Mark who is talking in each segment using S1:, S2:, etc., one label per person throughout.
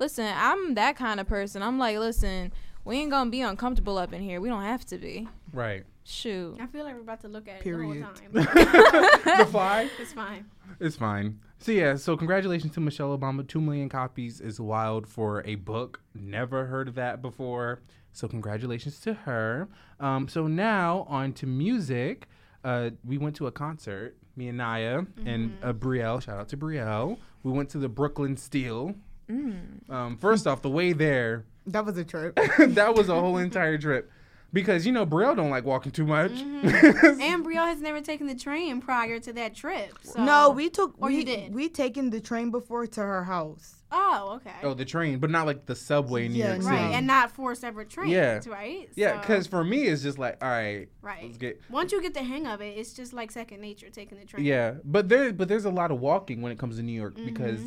S1: listen, I'm that kind of person. I'm like, listen, we ain't gonna be uncomfortable up in here. We don't have to be.
S2: Right.
S1: Shoot.
S3: I feel like we're about to look at
S4: Period.
S3: it the whole time.
S2: the fly.
S3: it's fine.
S2: It's fine. So yeah, so congratulations to Michelle Obama. Two million copies is wild for a book. Never heard of that before. So congratulations to her. Um, so now on to music. Uh, we went to a concert. Me and Naya and uh, Brielle. Shout out to Brielle. We went to the Brooklyn Steel. Um, first off, the way there,
S4: That was a trip.
S2: that was a whole entire trip. Because you know Brielle don't like walking too much.
S3: And Brielle has never taken the train prior to that trip. So.
S4: no, we took.
S3: Or
S4: we,
S3: you did?
S4: We taken the train before to her house.
S3: Oh, okay.
S2: oh, the train, but not like the subway in New
S4: Yeah,
S2: York
S3: right,
S2: City.
S3: and not four separate trains.
S2: Yeah.
S3: Right.
S2: Yeah,
S3: So-
S2: because for me, it's just like, all right,
S3: right.
S2: let's get.
S3: Once you get the hang of it, it's just like second nature taking the train.
S2: Yeah, but there, but there's a lot of walking when it comes to New York
S3: Mm-hmm.
S2: because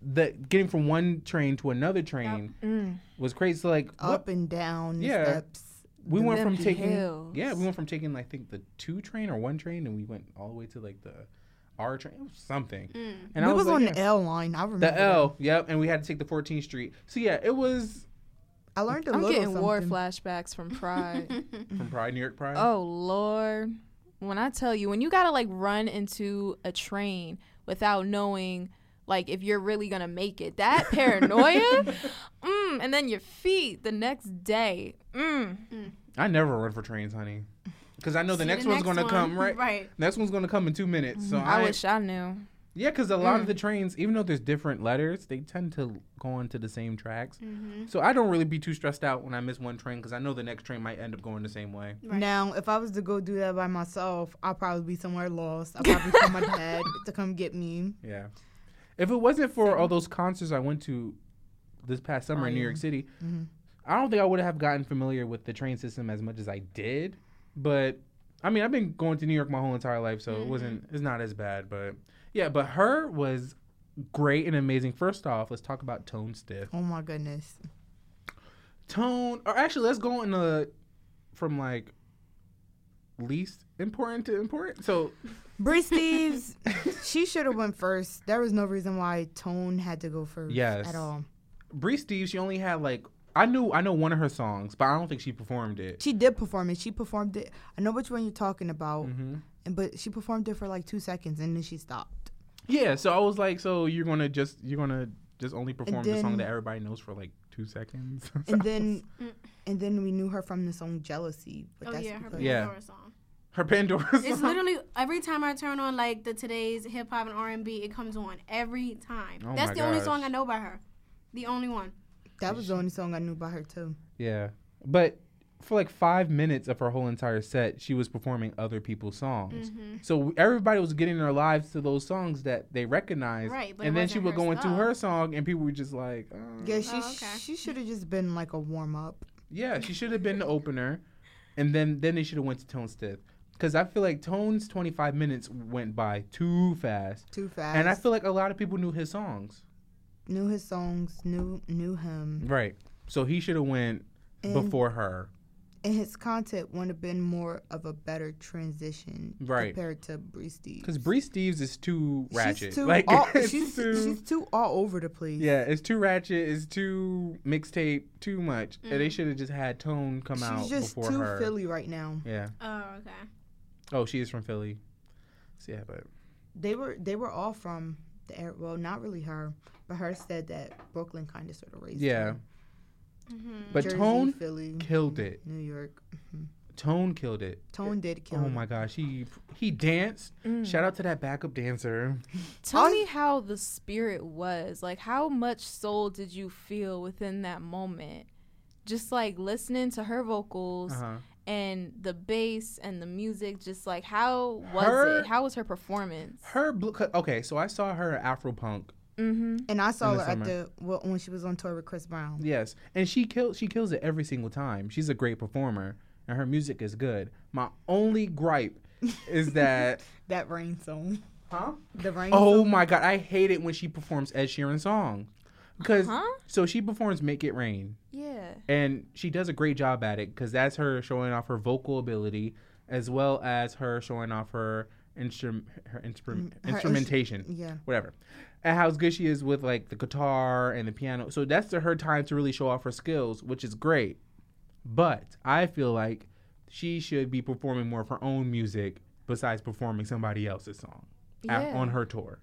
S2: the getting from one train to another train
S1: Mm.
S2: was crazy. So like, what-
S4: Up and down
S2: Yeah.
S4: steps.
S2: we went from taking,
S1: hills.
S2: yeah, we went from taking I think the two train or one train, and we went all the way to like the R train, it something.
S3: Mm.
S2: And
S4: we
S2: I
S4: was,
S2: was,
S4: on
S2: like,
S4: the. L line. I remember.
S2: the
S4: that.
S2: L, yep, and we had to take the 14th Street. So yeah, it was
S4: I learned a
S1: I'm
S4: little
S1: getting war flashbacks from Pride.
S2: from Pride, New York Pride.
S1: oh Lord. When I tell you, when you gotta like run into a train without knowing like if you're really gonna make it, that paranoia. mm, and then your feet the next day. Mm.
S2: I never run for trains, honey, because I know the next
S3: the
S2: one's
S3: next
S2: gonna
S3: one.
S2: come right.
S3: Right.
S2: Next one's gonna come in two minutes. So
S1: Mm-hmm. I
S2: I,
S1: wish I knew.
S2: Yeah, because a lot of
S1: Mm.
S2: the trains, even though there's different letters, they tend to go onto the same tracks.
S3: Mm-hmm.
S2: So I don't really be too stressed out when I miss one train because I know the next train might end up going the same way.
S3: Right.
S4: Now, if I was to go do that by myself, I'd probably be somewhere lost. I'd probably call my dad to come get me.
S2: Yeah. If it wasn't for all those concerts I went to this past summer in New York City,
S4: Mhm.
S2: I don't think I would have gotten familiar with the train system as much as I did. But I mean, I've been going to New York my whole entire life, so it wasn't. It's not as bad. But yeah, but her was great and amazing. First off, let's talk about Tone Stith.
S4: Oh my goodness.
S2: tone or actually let's go in the from like least important to important so
S4: Bri Steves, she should have went first. There was no reason why Tone had to go first
S2: Yes.
S4: at all.
S2: Bri Steve she only had like i knew i know one of her songs but i don't think she performed it
S4: She did perform it. She performed it. I know which one you're talking about,
S2: hmm
S4: and but she performed it for like two seconds and then she stopped.
S2: yeah so i was like so you're gonna just you're gonna just only perform the song that everybody knows for like two seconds
S4: And then, and then we knew her from the song "Jealousy." But
S3: Oh
S4: that's
S3: yeah, her
S2: Yeah.
S3: Pandora song.
S2: Her pandora
S3: It's literally every time I turn on like the today's hip hop and R and B, it comes on every time.
S2: Oh
S3: That's
S2: my
S3: the only song I know by her. The only one.
S4: that was the only song I knew by her too.
S2: yeah but for like five minutes of her whole entire set she was performing other people's songs
S3: Mm-hmm.
S2: So everybody was getting their lives to those songs that they recognized,
S3: Right, but it
S2: and then she would go into her song, and people were just like, uh,
S4: Yeah, she
S3: Oh, okay.
S4: she should have just been like a warm up.
S2: "Yeah, she should have been the opener," and then then they should have went to Tone Stith, because I feel like Tone's twenty five minutes went by too fast,
S4: Too fast.
S2: and I feel like a lot of people knew his songs,
S4: knew his songs, knew knew him,
S2: right? So he should have went
S4: And-
S2: before her,
S4: and his content would have been more of a better transition
S2: Right.
S4: compared to Bri Steve.
S2: because Bri Steves is too ratchet.
S4: She's too
S2: like
S4: all, she's,
S2: too-
S4: she's too all over the place.
S2: Yeah, it's too ratchet. It's too mixtape. Too much. And they mm. should have just had Tone come out before her.
S4: she's just too. Philly right now.
S2: Yeah.
S3: Oh okay.
S2: Oh, she is from Philly. So yeah, but
S4: They were they were all from the air. Well, not really her, but her said that Brooklyn kind of sort of raised
S2: yeah.
S4: her.
S3: Mm-hmm.
S2: But
S4: Jersey,
S2: Tone
S4: Philly,
S2: killed it.
S4: New York.
S2: Tone killed it.
S4: Tone did kill.
S2: Oh my gosh, he he danced.
S1: Mm.
S2: Shout out to that backup dancer.
S1: Tell
S4: I-
S1: me how the spirit was. Like, how much soul did you feel within that moment? Just like listening to her vocals
S2: Uh-huh.
S1: And the bass and the music. Just like, how was
S2: Her-
S1: it? How was her performance?
S2: Her blue, okay, so I saw her at Afro Punk.
S1: Mm-hmm.
S4: And I saw
S2: In the
S4: her at the well, when she was on tour with Chris Brown.
S2: Yes, and she kills she kills it every single time. She's a great performer, and her music is good. My only gripe is that
S4: That rain song.
S2: huh?
S4: The rain.
S2: Oh
S4: song.
S2: my god, I hate it when she performs Ed Sheeran songs because
S1: Huh?
S2: so she performs "Make It Rain."
S1: Yeah.
S2: and she does a great job at it because that's her showing off her vocal ability as well as her showing off her instrument, her, instrum-
S4: Mm, her instru-
S2: instrumentation
S4: Yeah.
S2: whatever at how good she is with like the guitar and the piano. So that's her time to really show off her skills, which is great. But I feel like she should be performing more of her own music besides performing somebody else's song at- on her tour.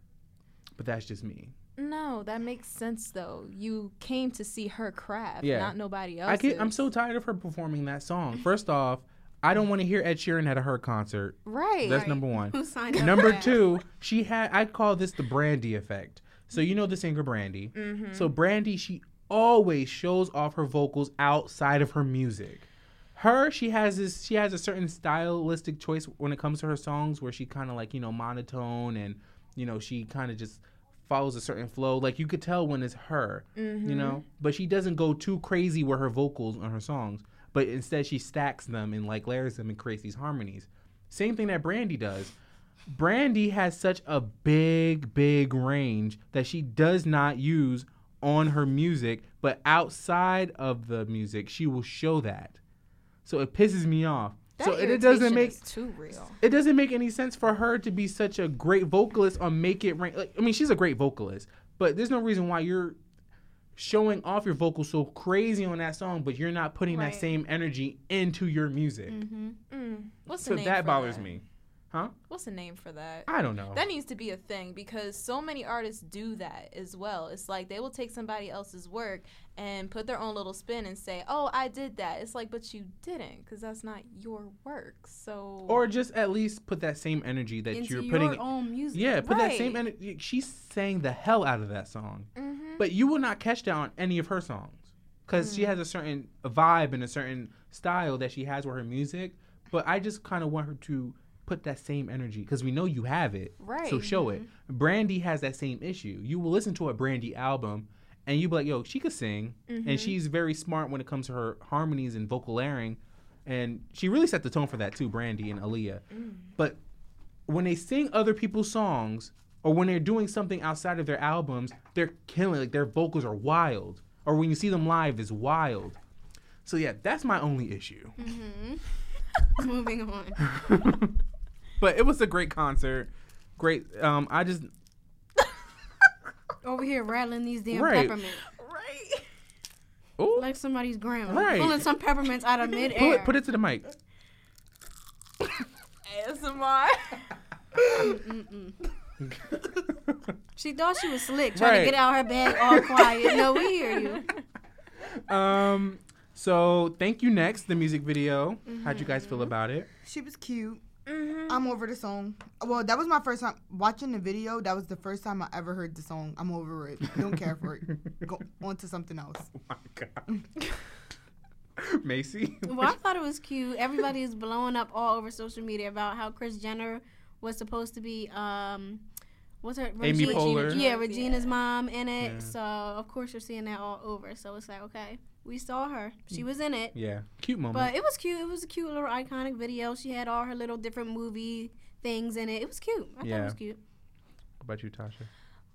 S2: But that's just me.
S1: No, that makes sense though. You came to see her craft,
S2: Yeah.
S1: not nobody else.
S2: I get, I'm so tired of her performing that song. First off, I don't want to hear Ed Sheeran at a her concert.
S1: right.
S2: That's number one.
S3: Who signed up?
S2: Number two, she had I call this the Brandy effect. So you know the singer Brandy.
S1: Mm-hmm.
S2: So Brandy, she always shows off her vocals outside of her music. Her, she has this she has a certain stylistic choice when it comes to her songs where she kind of like, you know, monotone and you know, she kind of just follows a certain flow. Like you could tell when it's her,
S1: Mm-hmm.
S2: you know, but she doesn't go too crazy with her vocals on her songs, but instead she stacks them and like layers them and creates these harmonies. Same thing that Brandy does. Brandy has such a big, big range that she does not use on her music, but outside of the music, she will show that. So it pisses me off.
S1: That
S2: so it, doesn't make
S1: too real.
S2: it doesn't make any sense for her to be such a great vocalist on Make It Rain. Like, I mean, she's a great vocalist, but there's no reason why you're showing off your vocals so crazy on that song, but you're not putting
S3: Right.
S2: that same energy into your music.
S1: Mm. What's the
S2: So that bothers
S1: that?
S2: me. Huh?
S1: What's the name for that?
S2: I don't know.
S1: That needs to be a thing because so many artists do that as well. It's like they will take somebody else's work and put their own little spin and say, "Oh, I did that." It's like, but you didn't because that's not your work. So
S2: or just at least put that same energy that
S3: into
S2: you're putting your
S3: own music.
S2: yeah, put that same energy. She's sang the hell out of that song,
S1: Mhm.
S2: but you will not catch that on any of her songs because
S1: Mm.
S2: she has a certain vibe and a certain style that she has with her music. But I just kind of want her to put that same energy because we know you have it. Right. So
S1: Right.
S2: show it. Brandy has that same issue. You will listen to a Brandy album and you be like, yo, she could sing.
S1: Mm-hmm.
S2: And she's very smart when it comes to her harmonies and vocal layering. And she really set the tone for that too, Brandy and Aaliyah.
S1: Mm.
S2: But when they sing other people's songs or when they're doing something outside of their albums, they're killing. Like their vocals are wild. Or when you see them live, it's wild. So yeah, that's my only issue.
S3: Moving on.
S2: but it was a great concert. Great. Um, I just
S3: Over here rattling these damn
S2: Right.
S3: peppermints.
S1: right.
S2: ooh,
S3: Like somebody's grandma.
S2: Right.
S3: Pulling some peppermints out of midair.
S2: pull it, put it to the mic.
S1: ASMR.
S3: She thought she was slick, trying
S2: Right.
S3: to get out her bag all quiet. No, we hear you.
S2: Um. So thank you. Next, the music video. How'd you guys
S3: Mm-hmm.
S2: feel about it?
S4: She was cute. I'm over the song. Well, that was my first time watching the video. That was the first time I ever heard the song. I'm over it. Don't care for it. Go on to something else.
S2: Oh my god. Macy.
S3: Well, I thought it was cute. Everybody is blowing up all over social media about how Kris Jenner was supposed to be um what's her
S2: Amy
S3: Regina-
S2: Poehler.
S3: Yeah,
S1: Yeah.
S3: Regina's mom in it.
S2: Yeah.
S3: So of course you're seeing that all over. So it's like, okay, we saw her. She mm. was in it.
S2: yeah, cute moment.
S3: But it was cute. It was a cute little iconic video. She had all her little different movie things in it. It was cute. I thought
S2: Yeah.
S3: it was cute.
S2: What about you, Tasha?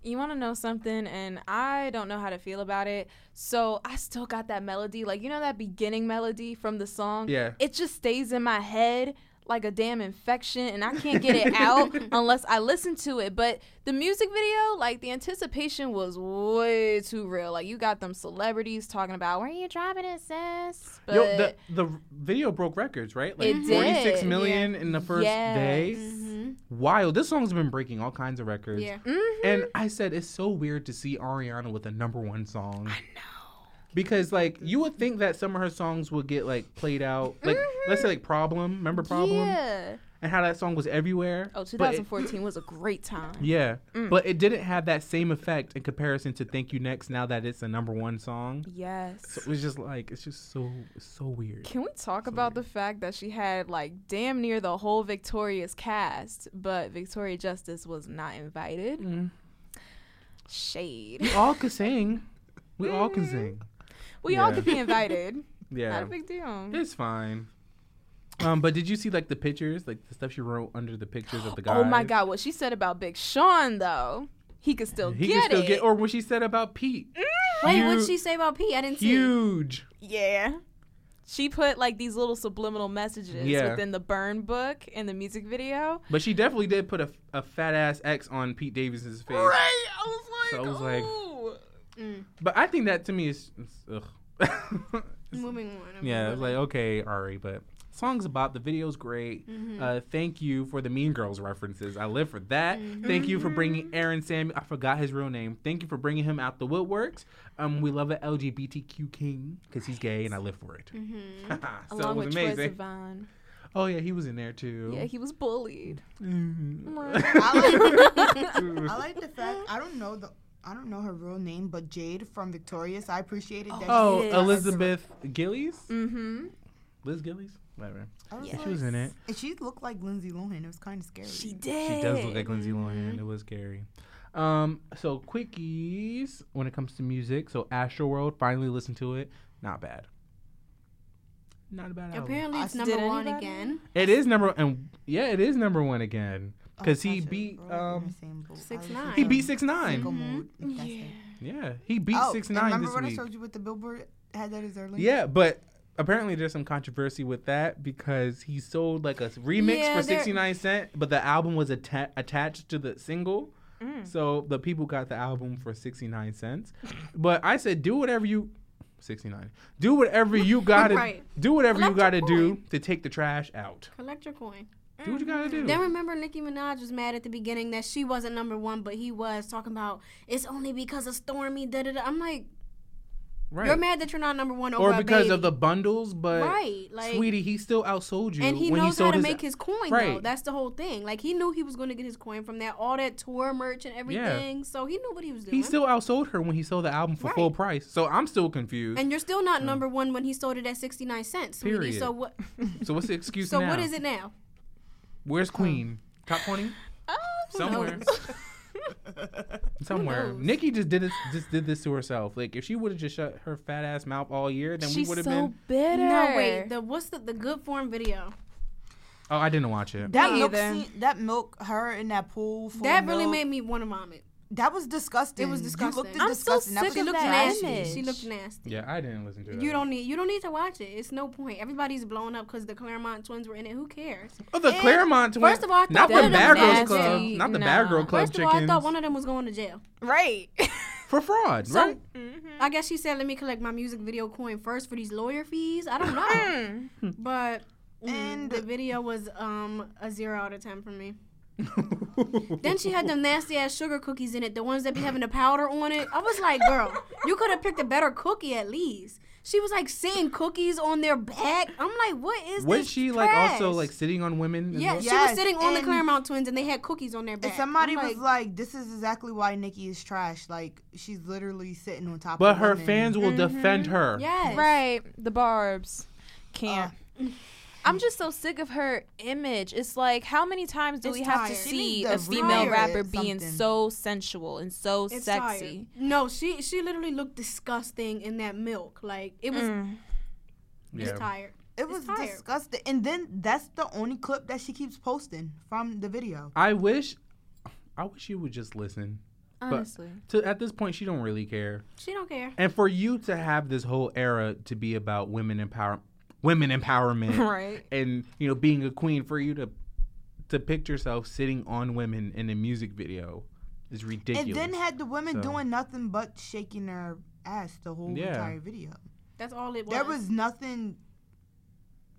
S1: You want to know something, and I don't know how to feel about it. So I still got that melody, like you know that beginning melody from the song.
S2: Yeah.
S1: It just stays in my head like a damn infection, and I can't get it out unless I listen to it. But the music video, like the anticipation was way too real. Like you got them celebrities talking about where are you driving it, sis. But
S2: Yo, the the video broke records, right? Like
S1: It
S2: 46
S1: did,
S2: million in the first
S1: Yes.
S2: day.
S3: Mm-hmm.
S2: Wild. This song's been breaking all kinds of records.
S3: Yeah.
S1: Mhm.
S2: And I said it's so weird to see Ariana with a number one song. I know. Because like you would think that some of her songs would get like played out, like let's say like Problem. Remember Problem?
S1: Yeah.
S2: And how that song was everywhere.
S1: Oh,
S2: But it-
S1: 2014 was a great time.
S2: yeah,
S1: Mm.
S2: but it didn't have that same effect in comparison to "Thank You Next." Now that it's a number one song,
S1: Yes.
S2: so it was just like it's just so so weird.
S1: Can we talk about the fact that she had like damn near the whole Victorious cast, but Victoria Justice was not invited?
S2: Mm.
S1: Shade.
S2: We all could sing. We all can
S1: Mm-hmm.
S2: sing.
S1: We all could be invited.
S2: Yeah.
S1: Not a big deal.
S2: it's fine. Um, but did you see like the pictures, like the stuff she wrote under the pictures of the guys?
S1: Oh my God, what she said about Big Sean though, he could still
S2: He
S1: get
S2: can still
S1: it.
S2: get, or what she said about Pete.
S3: Wait, what'd she say about Pete? I didn't see. It.
S2: Huge.
S1: yeah. She put like these little subliminal messages
S2: Yeah.
S1: within the burn book in the music video.
S2: But she definitely did put a, a fat ass X on Pete Davis's face.
S1: Right. I was
S2: So I was like,
S1: oh.
S3: Mm.
S2: but I think that to me is, is ugh.
S3: Moving on. I'm
S2: yeah, it's
S3: moving.
S2: like okay, Ari, but song's about the video's great.
S3: Mhm.
S2: Uh, thank you for the Mean Girls references. I live for that. Thank you for bringing Aaron Samuel. I forgot his real name. Thank you for bringing him out the woodworks. Um, we love an LGBTQ king because he's gay and I live for it.
S3: Mhm.
S2: so
S1: Along
S2: it was
S1: with Troye
S2: amazing.
S1: Sivan.
S2: Oh yeah, he was in there too.
S1: Yeah, he was bullied.
S4: I like, I like the fact I don't know the I don't know her real name, but Jade from Victorious. I appreciated that.
S2: oh,
S4: she
S1: Yes.
S2: Elizabeth Gillies,
S1: Mm-hmm.
S2: Liz Gillies, whatever.
S4: I was
S1: Yeah.
S2: She was in it.
S4: And she looked like Lindsay Lohan. It was kind of scary.
S1: She did.
S2: She does look like Lindsay Lohan. It was scary. Um, so quickies when it comes to music. So Astro World, finally listened to it. Not bad. Not a bad.
S3: Apparently,
S4: I
S3: it's number one
S1: anybody?
S3: again.
S2: It is number and yeah, it is number one again
S4: Oh,
S2: because he beat
S4: we're all in
S2: um
S4: the same boat. I
S3: Six nine.
S2: he beat six nine.
S4: single mode, if that's
S1: Yeah.
S2: Yeah, he beat
S4: Oh,
S2: six
S4: and
S2: nine
S4: Remember
S2: this
S4: what I
S2: week.
S4: showed you with the billboard had that as their link?
S2: Yeah, but apparently there's some controversy with that because he sold like a remix
S3: Yeah,
S2: for 69 cent, but the album was atta- attached to the single.
S1: Mm.
S2: So the people got the album for 69 cents. But I said do whatever you 69. Do whatever you got to
S3: Right.
S2: do whatever you got to do to take the trash out.
S3: Collect your coin.
S2: Do what you got to mm-hmm. do.
S3: Then remember Nicki Minaj was mad at the beginning that she wasn't number one, but he was talking about it's only because of Stormy. Da da da. I'm like,
S2: right.
S3: you're mad that you're not number one over
S2: or
S3: a
S2: because
S3: baby.
S2: of the bundles, but
S3: right, like,
S2: sweetie, he still outsold you
S3: and he
S2: when
S3: knows
S2: he sold
S3: how to
S2: his
S3: make his coin though.
S2: Right.
S3: That's the whole thing. Like he knew he was going to get his coin from that all that tour merch and everything. Yeah. So he knew what he was doing.
S2: He still outsold her when he sold the album for
S3: Right.
S2: full price. So I'm still confused.
S3: and you're still not number one when he sold it at 69 cents, sweetie.
S2: Period.
S3: So what?
S2: so what's the excuse
S3: so
S2: now?
S3: what is it now?
S2: Where's um, Queen? Top 20?
S1: Oh,
S2: Somewhere. Somewhere.
S3: knows?
S2: Nicki just did this just did this to herself. Like if she would have just shut her fat ass mouth all year, then
S1: She's
S2: we would have
S1: so
S2: been
S1: bitter.
S3: No, wait. The what's the the good form video?
S2: Oh, I didn't watch it.
S4: That
S1: Me
S4: milk
S1: either.
S4: scene, that milk, her in that pool. Full
S3: That
S4: of
S3: really made me want to vomit.
S4: That was disgusting.
S3: It was
S4: You
S3: disgusting.
S4: looked
S1: I'm so
S4: disgusting. That
S1: sick
S4: was
S3: She
S1: of
S3: looked
S1: that
S3: nasty.
S1: image.
S3: She looked nasty.
S2: Yeah, I didn't listen to that.
S3: You don't need you don't need to watch it. It's no point. Everybody's blowing up because the Clermont twins were in it. Who cares?
S2: Oh, the
S3: And
S2: Clermont twins.
S3: first of all, I thought
S2: not the
S3: one of them
S2: Bad
S3: was
S2: Girls
S3: nasty.
S2: Club. Not the Bad Girl Club
S3: First of all,
S2: chickens.
S3: I thought one of them was going to jail.
S1: Right.
S2: for fraud,
S3: So
S2: right?
S3: I guess she said, "Let me collect my music video coin first for these lawyer fees." I don't know,
S1: Mm.
S3: but mm,
S4: And-
S3: the video was um a zero out of ten for me. Then she had them nasty ass sugar cookies in it, the ones that be having the powder on it. I was like, girl, you could have picked a better cookie at least. She was like sitting cookies on their back. I'm like, what is
S2: Was
S3: this?
S2: she like also like sitting on women?
S3: Yeah,
S2: well?
S3: she was sitting on the Clermont twins and they had cookies on their back.
S4: And somebody
S3: I'm
S4: was like, "This is exactly why Nicki is trash. Like she's literally sitting on top."
S2: But
S4: of
S2: her
S4: women.
S2: fans will defend her.
S3: yes.
S1: Right. The barbs. Can't.
S3: Uh,
S1: I'm just so sick of her image. It's like, how many times do
S3: It's
S1: we have
S3: tired.
S1: to see a female rapper being so sensual and so
S3: It's
S1: sexy?
S3: tired. No, she she literally looked disgusting in that milk. Like it was
S1: Mm.
S2: Yeah.
S3: just tired.
S4: It was disgusting. And then that's the only clip that she keeps posting from the video.
S2: I wish, I wish you would just listen.
S1: Honestly.
S2: To at this point, she don't really care.
S3: She don't care.
S2: And for you to have this whole era to be about women empower, women empowerment,
S1: right.
S2: and you know being a queen, for you to to picture yourself sitting on women in a music video is ridiculous.
S4: And then had the women
S2: So-
S4: doing nothing but shaking their ass the whole
S2: Yeah.
S4: entire video.
S3: That's all it was.
S4: There was nothing.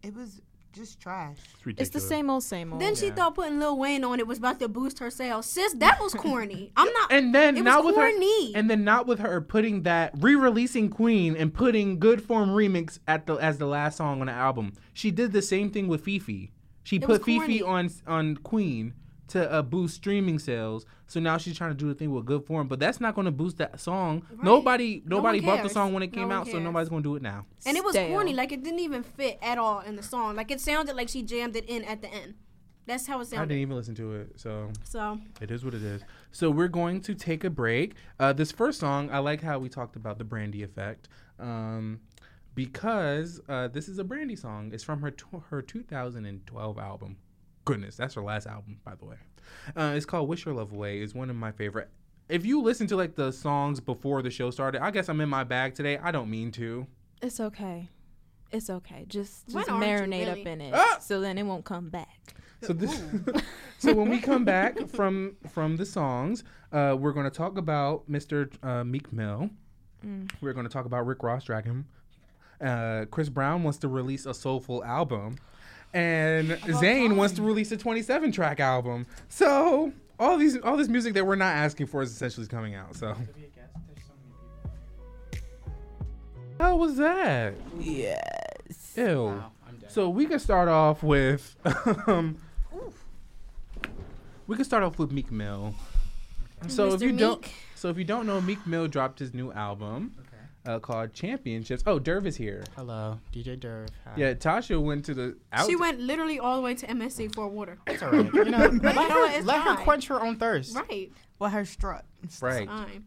S4: It was just trash.
S2: it's,
S1: It's the same old, same old.
S3: Then she
S2: Yeah.
S3: thought putting Lil Wayne on it was about to boost her sales. Sis, that was corny. I'm not.
S2: And then
S3: it
S2: not
S3: was
S2: with
S3: corny.
S2: her, and then not with her putting that re-releasing Queen and putting Good Form remix at the as the last song on the album. She did the same thing with FEFE. She
S3: It
S2: put
S3: FEFE
S2: on on Queen to uh, boost streaming sales. So now she's trying to do the thing with Good Form, but that's not going to boost that song.
S3: Right.
S2: Nobody nobody
S3: one
S2: bought the song when it came
S3: one
S2: out, so nobody's going to do it now.
S3: and it was
S1: Stale.
S3: corny. Like it didn't even fit at all in the song. Like it sounded like she jammed it in at the end. That's how it sounded.
S2: I didn't even listen to it, so
S3: So
S2: It is what it is. So we're going to take a break. Uh, this first song, I like how we talked about the Brandy effect, um, because uh, this is a Brandy song. It's from her tw- her 2012 album. Goodness, that's her last album, by the way. Uh, it's called "Wish Your Love Away." It's one of my favorite. If you listen to like the songs before the show started, I guess I'm in my bag today. I don't mean to.
S1: It's okay. It's okay. Just
S3: When
S1: just
S3: aren't you,
S1: marinate
S3: really?
S1: up in it,
S2: Ah!
S1: so then it won't come back.
S2: So this, so when we come back from from the songs, uh, we're going to talk about Mr. Uh, Meek Mill. We're going to talk about Rick Ross Dragon. Uh, Chris Brown wants to release a soulful album, and Zayn wants to release a 27 track album. So all these all this music that we're not asking for is essentially coming out. So how was that?
S1: Yes.
S2: Ew.
S5: Wow,
S2: So we can start off with um, we can start off with Meek Mill. So if
S3: Mr.
S2: you don't so if you don't know, Meek Mill dropped his new album
S5: okay.
S2: Uh, called Championships. Oh, Derv is here.
S5: Hello, DJ Derv. Hi.
S2: Yeah, Tasha went to the out.
S3: She went literally all the way to MSC for water.
S5: It's alright. You know, let,
S3: you know
S5: her,
S3: It's
S5: let her quench her own thirst.
S3: Right.
S4: Well, her strut.
S2: right.
S3: Fine.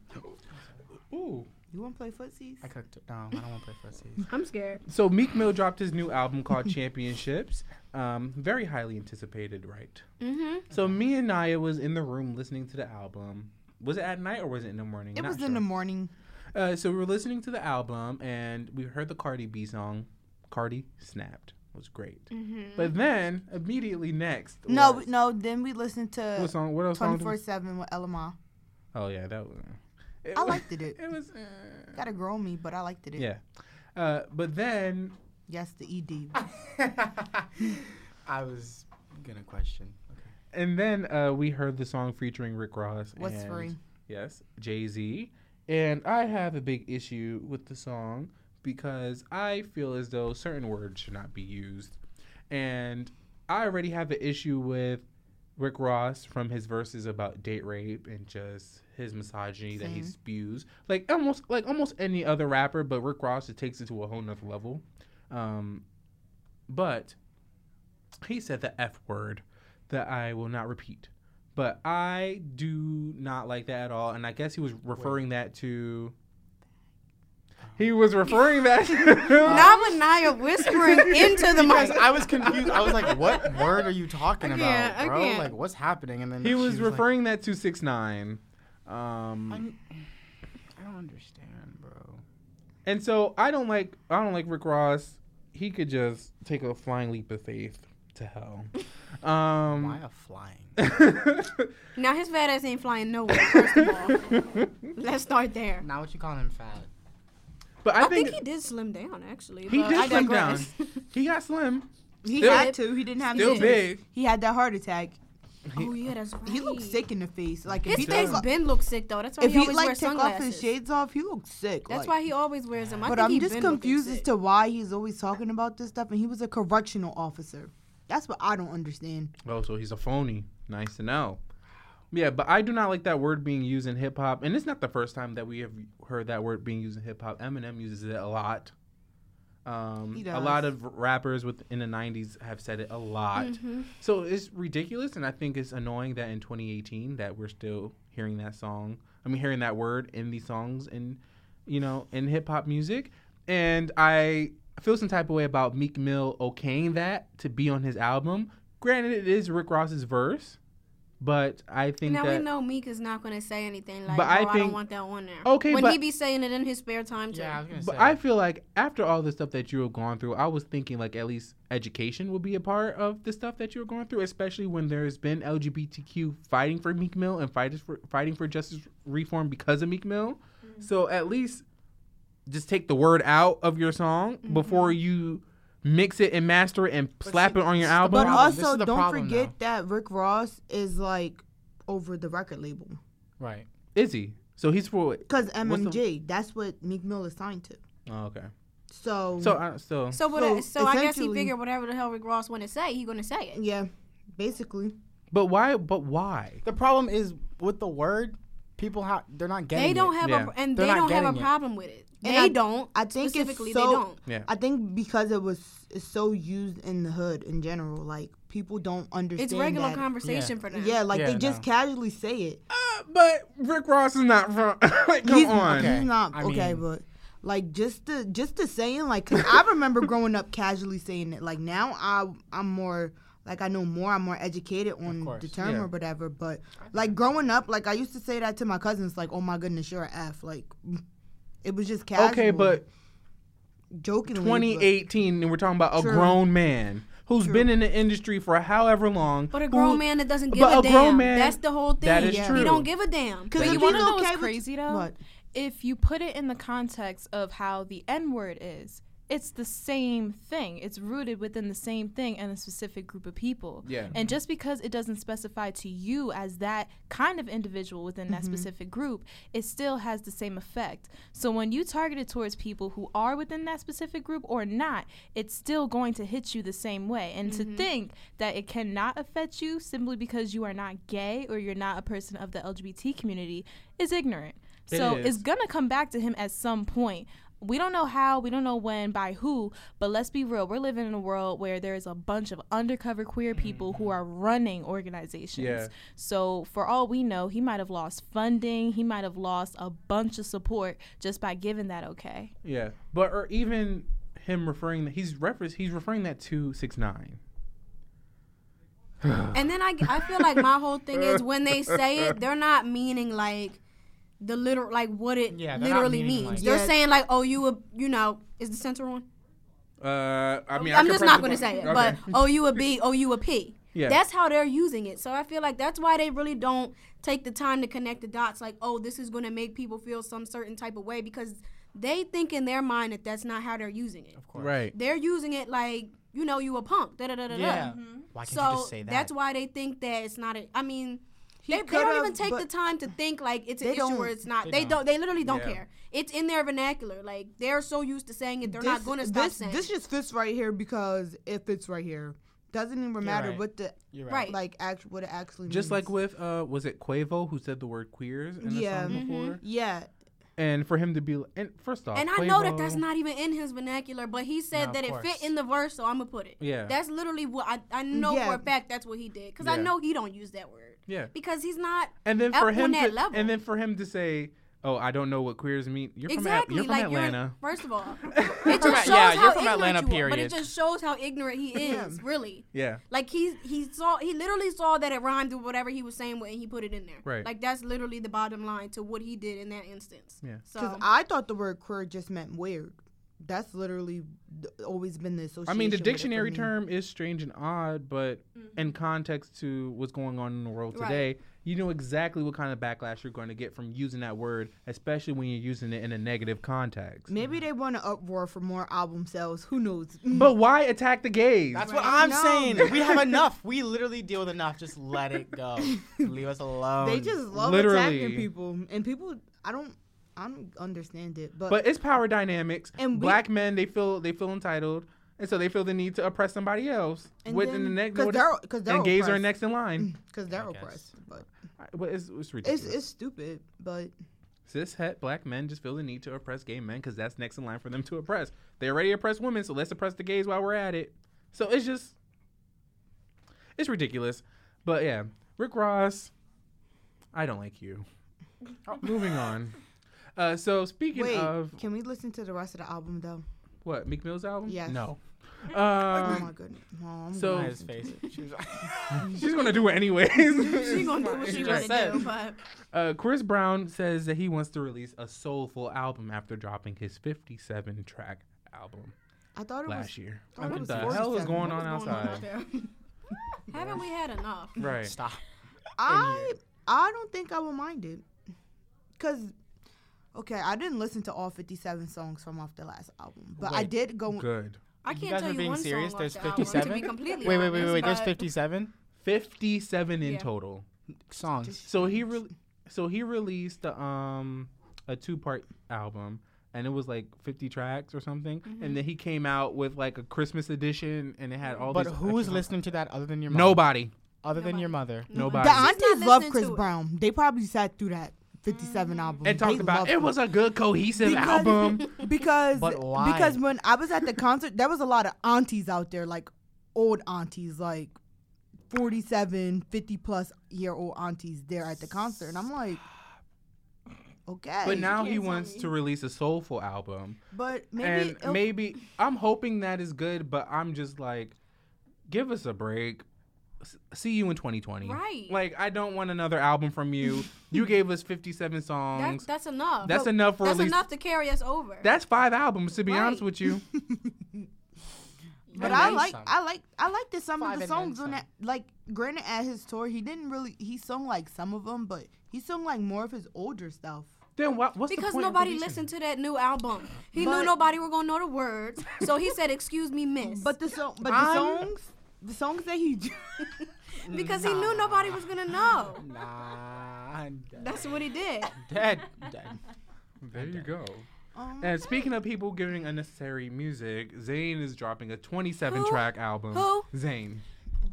S2: Ooh.
S4: You want to play footsies?
S5: I cooked it. No, I don't want to play footsies.
S3: I'm scared.
S2: So Meek Mill dropped his new album called Championships. Um, very highly anticipated, right?
S3: Mm-hmm.
S2: So me and Naya was in the room listening to the album. Was it at night or was it in the morning?
S4: It
S2: Not
S4: was
S2: sure.
S4: in the morning.
S2: Uh, so we were listening to the album and we heard the Cardi B song. Cardi snapped. It was great.
S3: Mm-hmm.
S2: But then immediately next.
S4: No,
S2: was-
S4: no. Then we listened to
S2: What
S4: to
S2: song? What else? song
S4: Twenty
S2: did
S4: Four
S2: we-
S4: Seven with Ella Mai.
S2: Oh yeah, that was. It
S4: I
S2: was-
S4: liked it.
S2: It was. Uh,
S4: Gotta grow me, but I liked it.
S2: yeah. Uh, but then
S4: Yes, the ED.
S5: I was gonna question. Okay.
S2: and then uh, we heard the song featuring Rick Ross.
S4: What's
S2: and,
S4: free?
S2: Yes, Jay Z. And I have a big issue with the song because I feel as though certain words should not be used. And I already have an issue with Rick Ross from his verses about date rape and just his misogyny that he spews. Like almost like almost any other rapper, but Rick Ross it takes it to a whole nother level. Um, but he said the F word that I will not repeat. But I do not like that at all. And I guess he was referring that to. He was referring that
S3: Not with Naya whispering into the
S5: Because
S3: mic.
S5: I was confused. I was like, "What word are you talking
S3: I
S5: about,
S3: I
S5: bro?
S3: can't.
S5: Like, what's happening?" And then
S2: he
S5: she
S2: was
S5: like,
S2: referring that to six nine. Um,
S5: I'm- I don't understand, bro.
S2: and so I don't like I don't like Rick Ross. He could just take a flying leap of faith to hell. Um,
S5: Why a flying?
S3: Now his fat ass ain't flying nowhere. First of all, let's start there.
S5: Now what you calling him fat?
S2: but I,
S3: I
S2: think,
S3: think he did slim down actually.
S2: he
S3: but
S2: did
S3: I
S2: slim down. he got slim,
S4: He
S2: Still-
S4: had to. He didn't have
S2: still
S4: to.
S2: big.
S4: He had that heart attack.
S3: oh yeah, that's right.
S4: He looks sick in the face. Like if
S3: His
S4: he
S3: face
S4: took,
S3: been looks sick though. That's why
S4: if
S3: he
S4: he
S3: always
S4: like
S3: wears
S4: took
S3: sunglasses.
S4: off his shades off, he looks sick.
S3: That's
S4: like-
S3: why he always wears them. I
S4: But
S3: think
S4: I'm
S3: he
S4: just confused as to why he's always talking about this stuff. And he was a correctional officer. That's what I don't understand.
S2: Oh, so he's a phony. Nice to know. Yeah, but I do not like that word being used in hip hop, and it's not the first time that we have heard that word being used in hip hop. Eminem uses it a lot. Um, a lot of rappers within the '90s have said it a lot.
S3: Mhm.
S2: So it's ridiculous, and I think it's annoying that in 2018 that we're still hearing that song. I mean, hearing that word in these songs in, you know, in hip hop music. And I feel some type of way about Meek Mill okaying that to be on his album. Granted, it is Rick Ross's verse, but I think
S3: Now
S2: that
S3: we know Meek is not going to say anything like,
S2: But
S3: "Oh,
S2: I
S3: I, don't
S2: think-
S3: want that on there."
S2: Okay,
S3: when
S2: but-
S3: he be saying it in his spare time too.
S5: Yeah, I was gonna
S2: But
S5: say.
S2: I feel like after all the stuff that you have gone through, I was thinking like at least education would be a part of the stuff that you were going through, especially when there's been LGBTQ fighting for Meek Mill and fighting for fighting for justice reform because of Meek Mill.
S3: Mm-hmm.
S2: So at least just take the word out of your song
S3: Mm-hmm.
S2: before you mix it and master it and
S5: But
S2: slap
S5: see,
S2: it on your
S5: this is the
S2: album.
S4: But also, don't
S5: problem
S4: forget
S5: now.
S4: that Rick Ross is like over the record label.
S5: right.
S2: Is he? So he's for.
S4: Because
S2: What's the-
S4: MMG, that's what Meek Mill is signed to.
S2: Oh, okay.
S4: So,
S2: So uh, still.
S3: So, what,
S4: So,
S3: so, I guess he figured whatever the hell Rick Ross want to say, he going to say it.
S4: yeah, basically.
S2: But why? But why?
S5: The problem is with the word, people have they're not getting.
S3: They don't
S5: it.
S3: have
S2: Yeah.
S3: a and
S5: They're
S3: they don't have a
S5: getting it.
S3: problem with it.
S4: And
S3: they
S4: I-
S3: don't.
S4: I think it's
S3: specifically
S4: so-
S3: they don't.
S2: Yeah.
S4: I think because it was it's so used in the hood in general, like people don't understand.
S3: It's regular
S4: that.
S3: conversation
S5: Yeah.
S3: for them.
S4: Yeah, like
S5: Yeah,
S4: they just
S5: no.
S4: casually say it.
S2: Uh, but Rick Ross is not from. like, come
S4: he's,
S2: on.
S5: Okay.
S4: he's not
S5: I
S4: okay,
S5: mean-
S4: but like just the just the saying, like 'cause I remember growing up casually saying it. Like now, I I'm more like I know more. I'm more educated on
S5: course,
S4: the term
S2: yeah.
S4: or whatever. But like growing up, like I used to say that to my cousins, like, "Oh my goodness, you're an F." Like it was just casual.
S2: Okay, but
S4: jokingly. but-
S2: 2018 and we're talking about a grown man who's been in the industry for however long.
S3: But a
S2: who-
S3: grown man that doesn't give
S2: but
S3: a,
S2: a
S3: damn.
S2: Man,
S3: that's the whole thing.
S2: that is
S3: He
S2: true.
S3: don't give a damn.
S4: Because if
S1: you want to know
S4: okay
S1: what's crazy though?
S4: What?
S1: If you put it in the context of how the N word is, it's the same thing. It's rooted within the same thing and a specific group of people.
S2: Yeah.
S1: And just because it doesn't specify to you as that kind of individual within that
S2: Mm-hmm.
S1: specific group, it still has the same effect. So when you target it towards people who are within that specific group or not, it's still going to hit you the same way. And to think that it cannot affect you simply because you are not gay or you're not a person of the LGBT community is ignorant.
S2: It
S1: so
S2: is.
S1: it's gonna come back to him at some point. We don't know how, we don't know when, by who, but let's be real. We're living in a world where there's a bunch of undercover queer people who mm-hmm. are running organizations.
S2: Yeah.
S1: So for all we know, he might have lost funding, he might have lost a bunch of support just by giving that okay.
S2: Yeah, but or even him referring he's reference he's referring that to six nine.
S3: And then I, I feel like my whole thing is when they say it, they're not meaning like the literal like what it
S5: Yeah,
S3: literally
S5: meaning,
S3: means.
S5: like-
S3: they're
S4: Yeah.
S3: saying like, oh, you a you know, is the center one?
S2: Uh, I mean, I
S3: I'm
S2: could
S3: just not going to say it,
S2: Okay.
S3: but oh, you a B, oh, you a P.
S2: Yeah.
S3: That's how they're using it. So I feel like that's why they really don't take the time to connect the dots. Like, oh, this is going to make people feel some certain type of way because they think in their mind that that's not how they're using it.
S5: Of course.
S2: right.
S3: They're using it like, you know, you a punk. Da da da da
S5: Yeah.
S3: da.
S5: Why can't
S3: So
S5: you just say that?
S3: that's why they think that it's not a. I mean, they, they don't even take the time to think like it's an issue
S4: don't.
S3: where it's not.
S5: They
S3: They,
S5: don't.
S3: don't. They literally don't
S2: Yeah.
S3: care. It's in their vernacular. Like they're so used to saying it, they're not going to stop
S4: this,
S3: saying.
S4: This just fits right here because it fits right here. Doesn't even matter
S5: right.
S4: what the
S5: You're
S3: Right.
S4: like act what it actually means.
S2: Just
S4: means.
S2: like with uh, was it Quavo who said the word queers in the
S4: Yeah.
S2: song
S3: Mm-hmm.
S2: before?
S4: yeah.
S2: And for him to be and first off,
S3: And I know that that's not even in his vernacular, but he said
S5: No,
S3: that
S5: of
S3: it fit in the verse, so I'm gonna put it.
S2: Yeah.
S3: That's literally what I, I know
S4: Yeah.
S3: for a fact that's what he did because I know he don't use that word
S2: yeah.
S3: because he's not.
S2: And then
S3: up
S2: for
S3: on
S2: him
S3: that
S2: to
S3: level.
S2: and then for him to say, "Oh, I don't know what queers mean." You're
S3: exactly,
S2: from At- you're from
S3: like
S2: Atlanta.
S3: You're, first of all, it just shows
S5: yeah,
S3: how
S5: you're from
S3: ignorant
S5: Atlanta,
S3: you are, but it just shows how ignorant he is, really.
S2: yeah.
S3: Like he he saw he literally saw that it rhymed with whatever he was saying, and he put it in there.
S2: Right.
S3: Like that's literally the bottom line to what he did in that instance.
S2: Yeah.
S4: Because
S3: So
S4: I thought the word queer just meant weird. That's literally always been the association.
S2: I mean, the
S4: with it for
S2: dictionary
S4: me.
S2: term is strange and odd, but in context to what's going on in the world
S3: Mm-hmm. Right.
S2: today, you know exactly what kind of backlash you're going to get from using that word, especially when you're using it in a negative context.
S4: Maybe they want to uproar for more album sales. Who knows?
S2: But why attack the gays?
S5: That's what I'm
S4: No.
S5: saying. We have enough. We literally deal with enough. Just let it go. Leave us alone.
S4: they just love
S2: Literally.
S4: attacking people, and people. I don't. I don't understand it. But,
S2: but it's power dynamics.
S4: And we-
S2: Black men, they feel they feel entitled, and so they feel the need to oppress somebody else.
S4: And
S2: within the
S4: then-
S2: next,
S4: 'cause they're- 'cause they're
S2: and gays are next in line.
S4: Mm, because they're
S5: I guess.
S4: oppressed. But
S2: I- But it's, it's
S4: it's
S2: ridiculous.
S4: it's stupid. But
S2: Cis het black men just feel the need to oppress gay men because that's next in line for them to oppress. They already oppress women, so let's oppress the gays while we're at it. So it's just, it's ridiculous. But yeah, Rick Ross, I don't like you. Moving on. Uh, so speaking
S4: wait,
S2: of
S4: can we listen to the rest of the album though?
S2: what Meek Mill's album?
S4: Yes.
S5: no.
S4: oh
S2: Um,
S4: my goodness. Well, I'm
S2: so-
S5: I just face it. She
S2: she's gonna do it anyways.
S3: she's gonna do what she
S5: She
S3: gonna
S5: said.
S3: do, but
S2: Uh, Chris Brown says that he wants to release a soulful album after dropping his 57 track album
S4: I thought it was
S2: last
S4: was.
S2: year.
S4: thought
S2: What the hell is going on
S3: what's going on
S2: outside?
S3: Haven't we had enough?
S2: Right.
S5: stop.
S4: I I don't think I would mind it, cause okay, I didn't listen to all 57 songs from off the last album, but I did go.
S2: Good.
S3: I
S5: You
S3: can't
S5: guys
S3: tell
S5: are
S3: you
S5: being
S3: one
S5: serious?
S3: song
S5: There's
S3: off the album,
S5: 57?
S3: completely
S5: Wait, wait, wait, wait. There's 57
S2: 57 in
S3: Yeah.
S2: total.
S5: songs.
S2: So he re- so he released um a two part album and it was like 50 tracks or something
S3: Mm-hmm.
S2: and then he came out with like a Christmas edition and it had all
S5: But
S2: these
S5: who's listening to that other than your mom?
S2: Nobody.
S5: Other than your mother.
S2: Nobody.
S4: The aunties love Chris. Brown. They probably sat through that 57 album.
S2: And
S4: They
S2: talked about it was a good cohesive
S4: Because-
S2: album.
S4: because
S5: But why?
S4: because when I was at the concert, there was a lot of aunties out there, like old aunties, like 47, 50 plus year old aunties there at the concert, and I'm like, okay,
S2: But now he wants
S3: me.
S2: to release a soulful album.
S4: but maybe
S2: and maybe I'm hoping that is good, but I'm just like, give us a break. S- See you in 2020.
S3: Right.
S2: Like I don't want another album from you. you gave us 57
S3: That,
S2: songs.
S3: that's enough.
S2: That's
S3: But
S2: enough for us.
S3: That's
S2: at
S3: enough to carry us over.
S2: That's five albums to be
S3: Right.
S2: honest with you.
S4: But
S5: I
S4: I
S5: like
S4: like. I like I like that some
S5: Five
S4: of the songs on that. Like, granted, at his tour, he didn't really he sung like some of them, but he sung like more of his older stuff.
S2: Then what? What's the
S3: Because
S2: point
S3: nobody
S2: releasing
S3: listened to that new album. He
S4: But-
S3: knew nobody were gonna know the words, so he said, "Excuse me, miss."
S4: But the song, but the
S5: I'm-
S4: songs, the songs that he,
S3: because he knew nobody was gonna know.
S5: Nah.
S3: That's what he did.
S5: dead. Dead.
S2: There you go.
S4: um,
S2: And speaking of people giving unnecessary music, Zayn is dropping a 27
S3: Who?
S2: track album.
S3: Who?
S2: Zayn.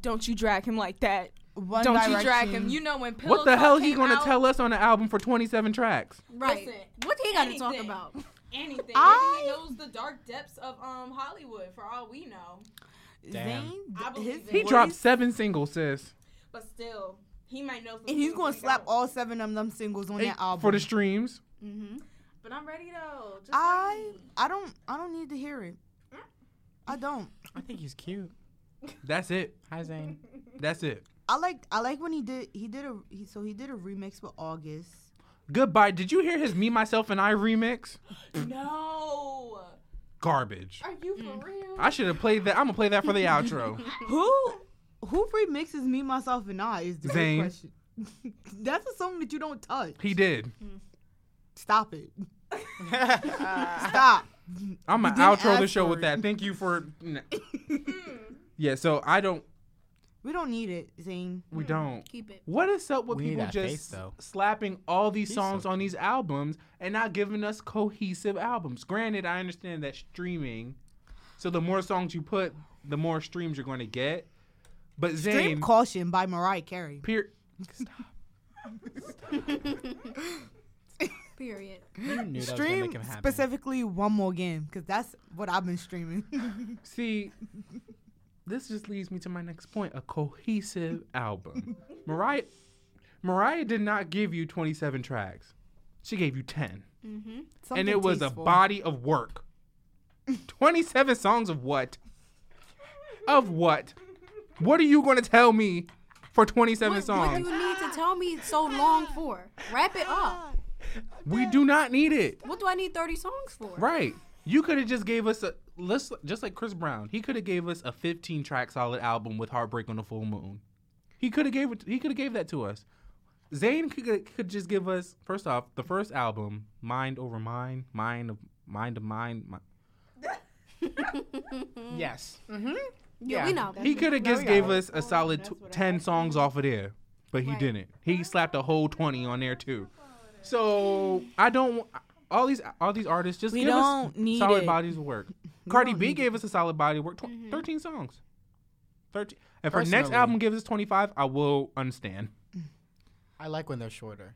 S1: Don't you drag him like that.
S4: One
S1: Don't
S4: Direction.
S1: you drag him. You know when Pillow
S2: What the
S1: Talk
S2: hell he
S1: came
S2: gonna
S1: out,
S2: tell us on the album for 27 tracks?
S3: Right.
S1: Listen,
S3: what he got to talk about?
S1: Anything.
S4: I-
S1: Maybe he knows the dark depths of um Hollywood for all we know.
S5: Damn.
S4: Zayn,
S1: I
S4: his.
S2: He
S4: voice-
S2: dropped seven singles, sis,
S1: But still, he might know
S4: and he's gonna slap all seven of them singles on that album.
S2: for the streams.
S3: Mm-hmm.
S1: But I'm ready though. Just
S4: I
S1: ready.
S4: I don't I don't need to hear it. I don't.
S5: I think he's cute.
S2: That's it.
S5: Hi, Zayn.
S2: That's it.
S4: I like I like when he did he did a he, so he did a remix with August.
S2: Goodbye. Did you hear his Me, Myself, and I remix?
S1: No.
S2: Garbage.
S1: Are you for mm. real?
S2: I should have played that. I'm gonna play that for the outro.
S4: Who who remixes me myself and I is the good
S2: Zayn.
S4: question. That's a song that you don't touch.
S2: He did. Hmm.
S4: Stop it. Stop.
S2: I'm gonna outro the show with
S4: it.
S2: that. Thank you for. Hmm. yeah. So I don't.
S4: We don't need it, Zayn.
S2: We hmm. don't.
S3: Keep it.
S2: What is up with
S5: We need
S2: people
S5: that
S2: just
S5: face, though.
S2: slapping all these
S5: He's
S2: songs
S5: so
S2: on these albums and not giving us cohesive albums? Granted, I understand that streaming, so the more songs you put, the more streams you're going to get. But
S4: Stream
S2: Zayn,
S4: Caution by Mariah Carey.
S2: peer,
S3: Period.
S5: You knew that was gonna
S4: Stream
S5: make him happy.
S4: specifically one more game because that's what I've been streaming.
S2: see, this just leads me to my next point: a cohesive album. Mariah, Mariah did not give you 27 tracks; she gave you 10.
S3: Mm-hmm.
S2: and it was a body of work. 27 songs of what? Of what? What are you going to tell me for 27
S3: What, what
S2: songs?
S3: do you need to tell me so long for? Wrap it up.
S2: we do not need it.
S3: What do I need 30 songs for?
S2: Right. You could have just gave us a let's just like Chris Brown. He could have gave us a 15 track solid album with Heartbreak on the Full Moon. He could have gave it he could have gave that to us. Zayn could could just give us first off the first album, Mind Over Mind, Mind of Mind of Mind. Mi-
S5: Yes. Mm-hmm.
S3: Yeah,
S5: Yeah.
S3: we know.
S2: He could have just gave us a solid tw- 10 songs off of there, but he
S3: Right.
S2: didn't. He slapped a whole 20 on there too. So I don't. All these all these artists just
S4: We
S2: give
S4: don't
S2: us
S4: need
S2: solid
S4: it.
S2: bodies of work. Cardi B
S4: need
S2: gave us a solid body of work, tw- mm-hmm. 13 songs. 13. If her next album gives us 25, I will understand.
S5: I like when they're shorter.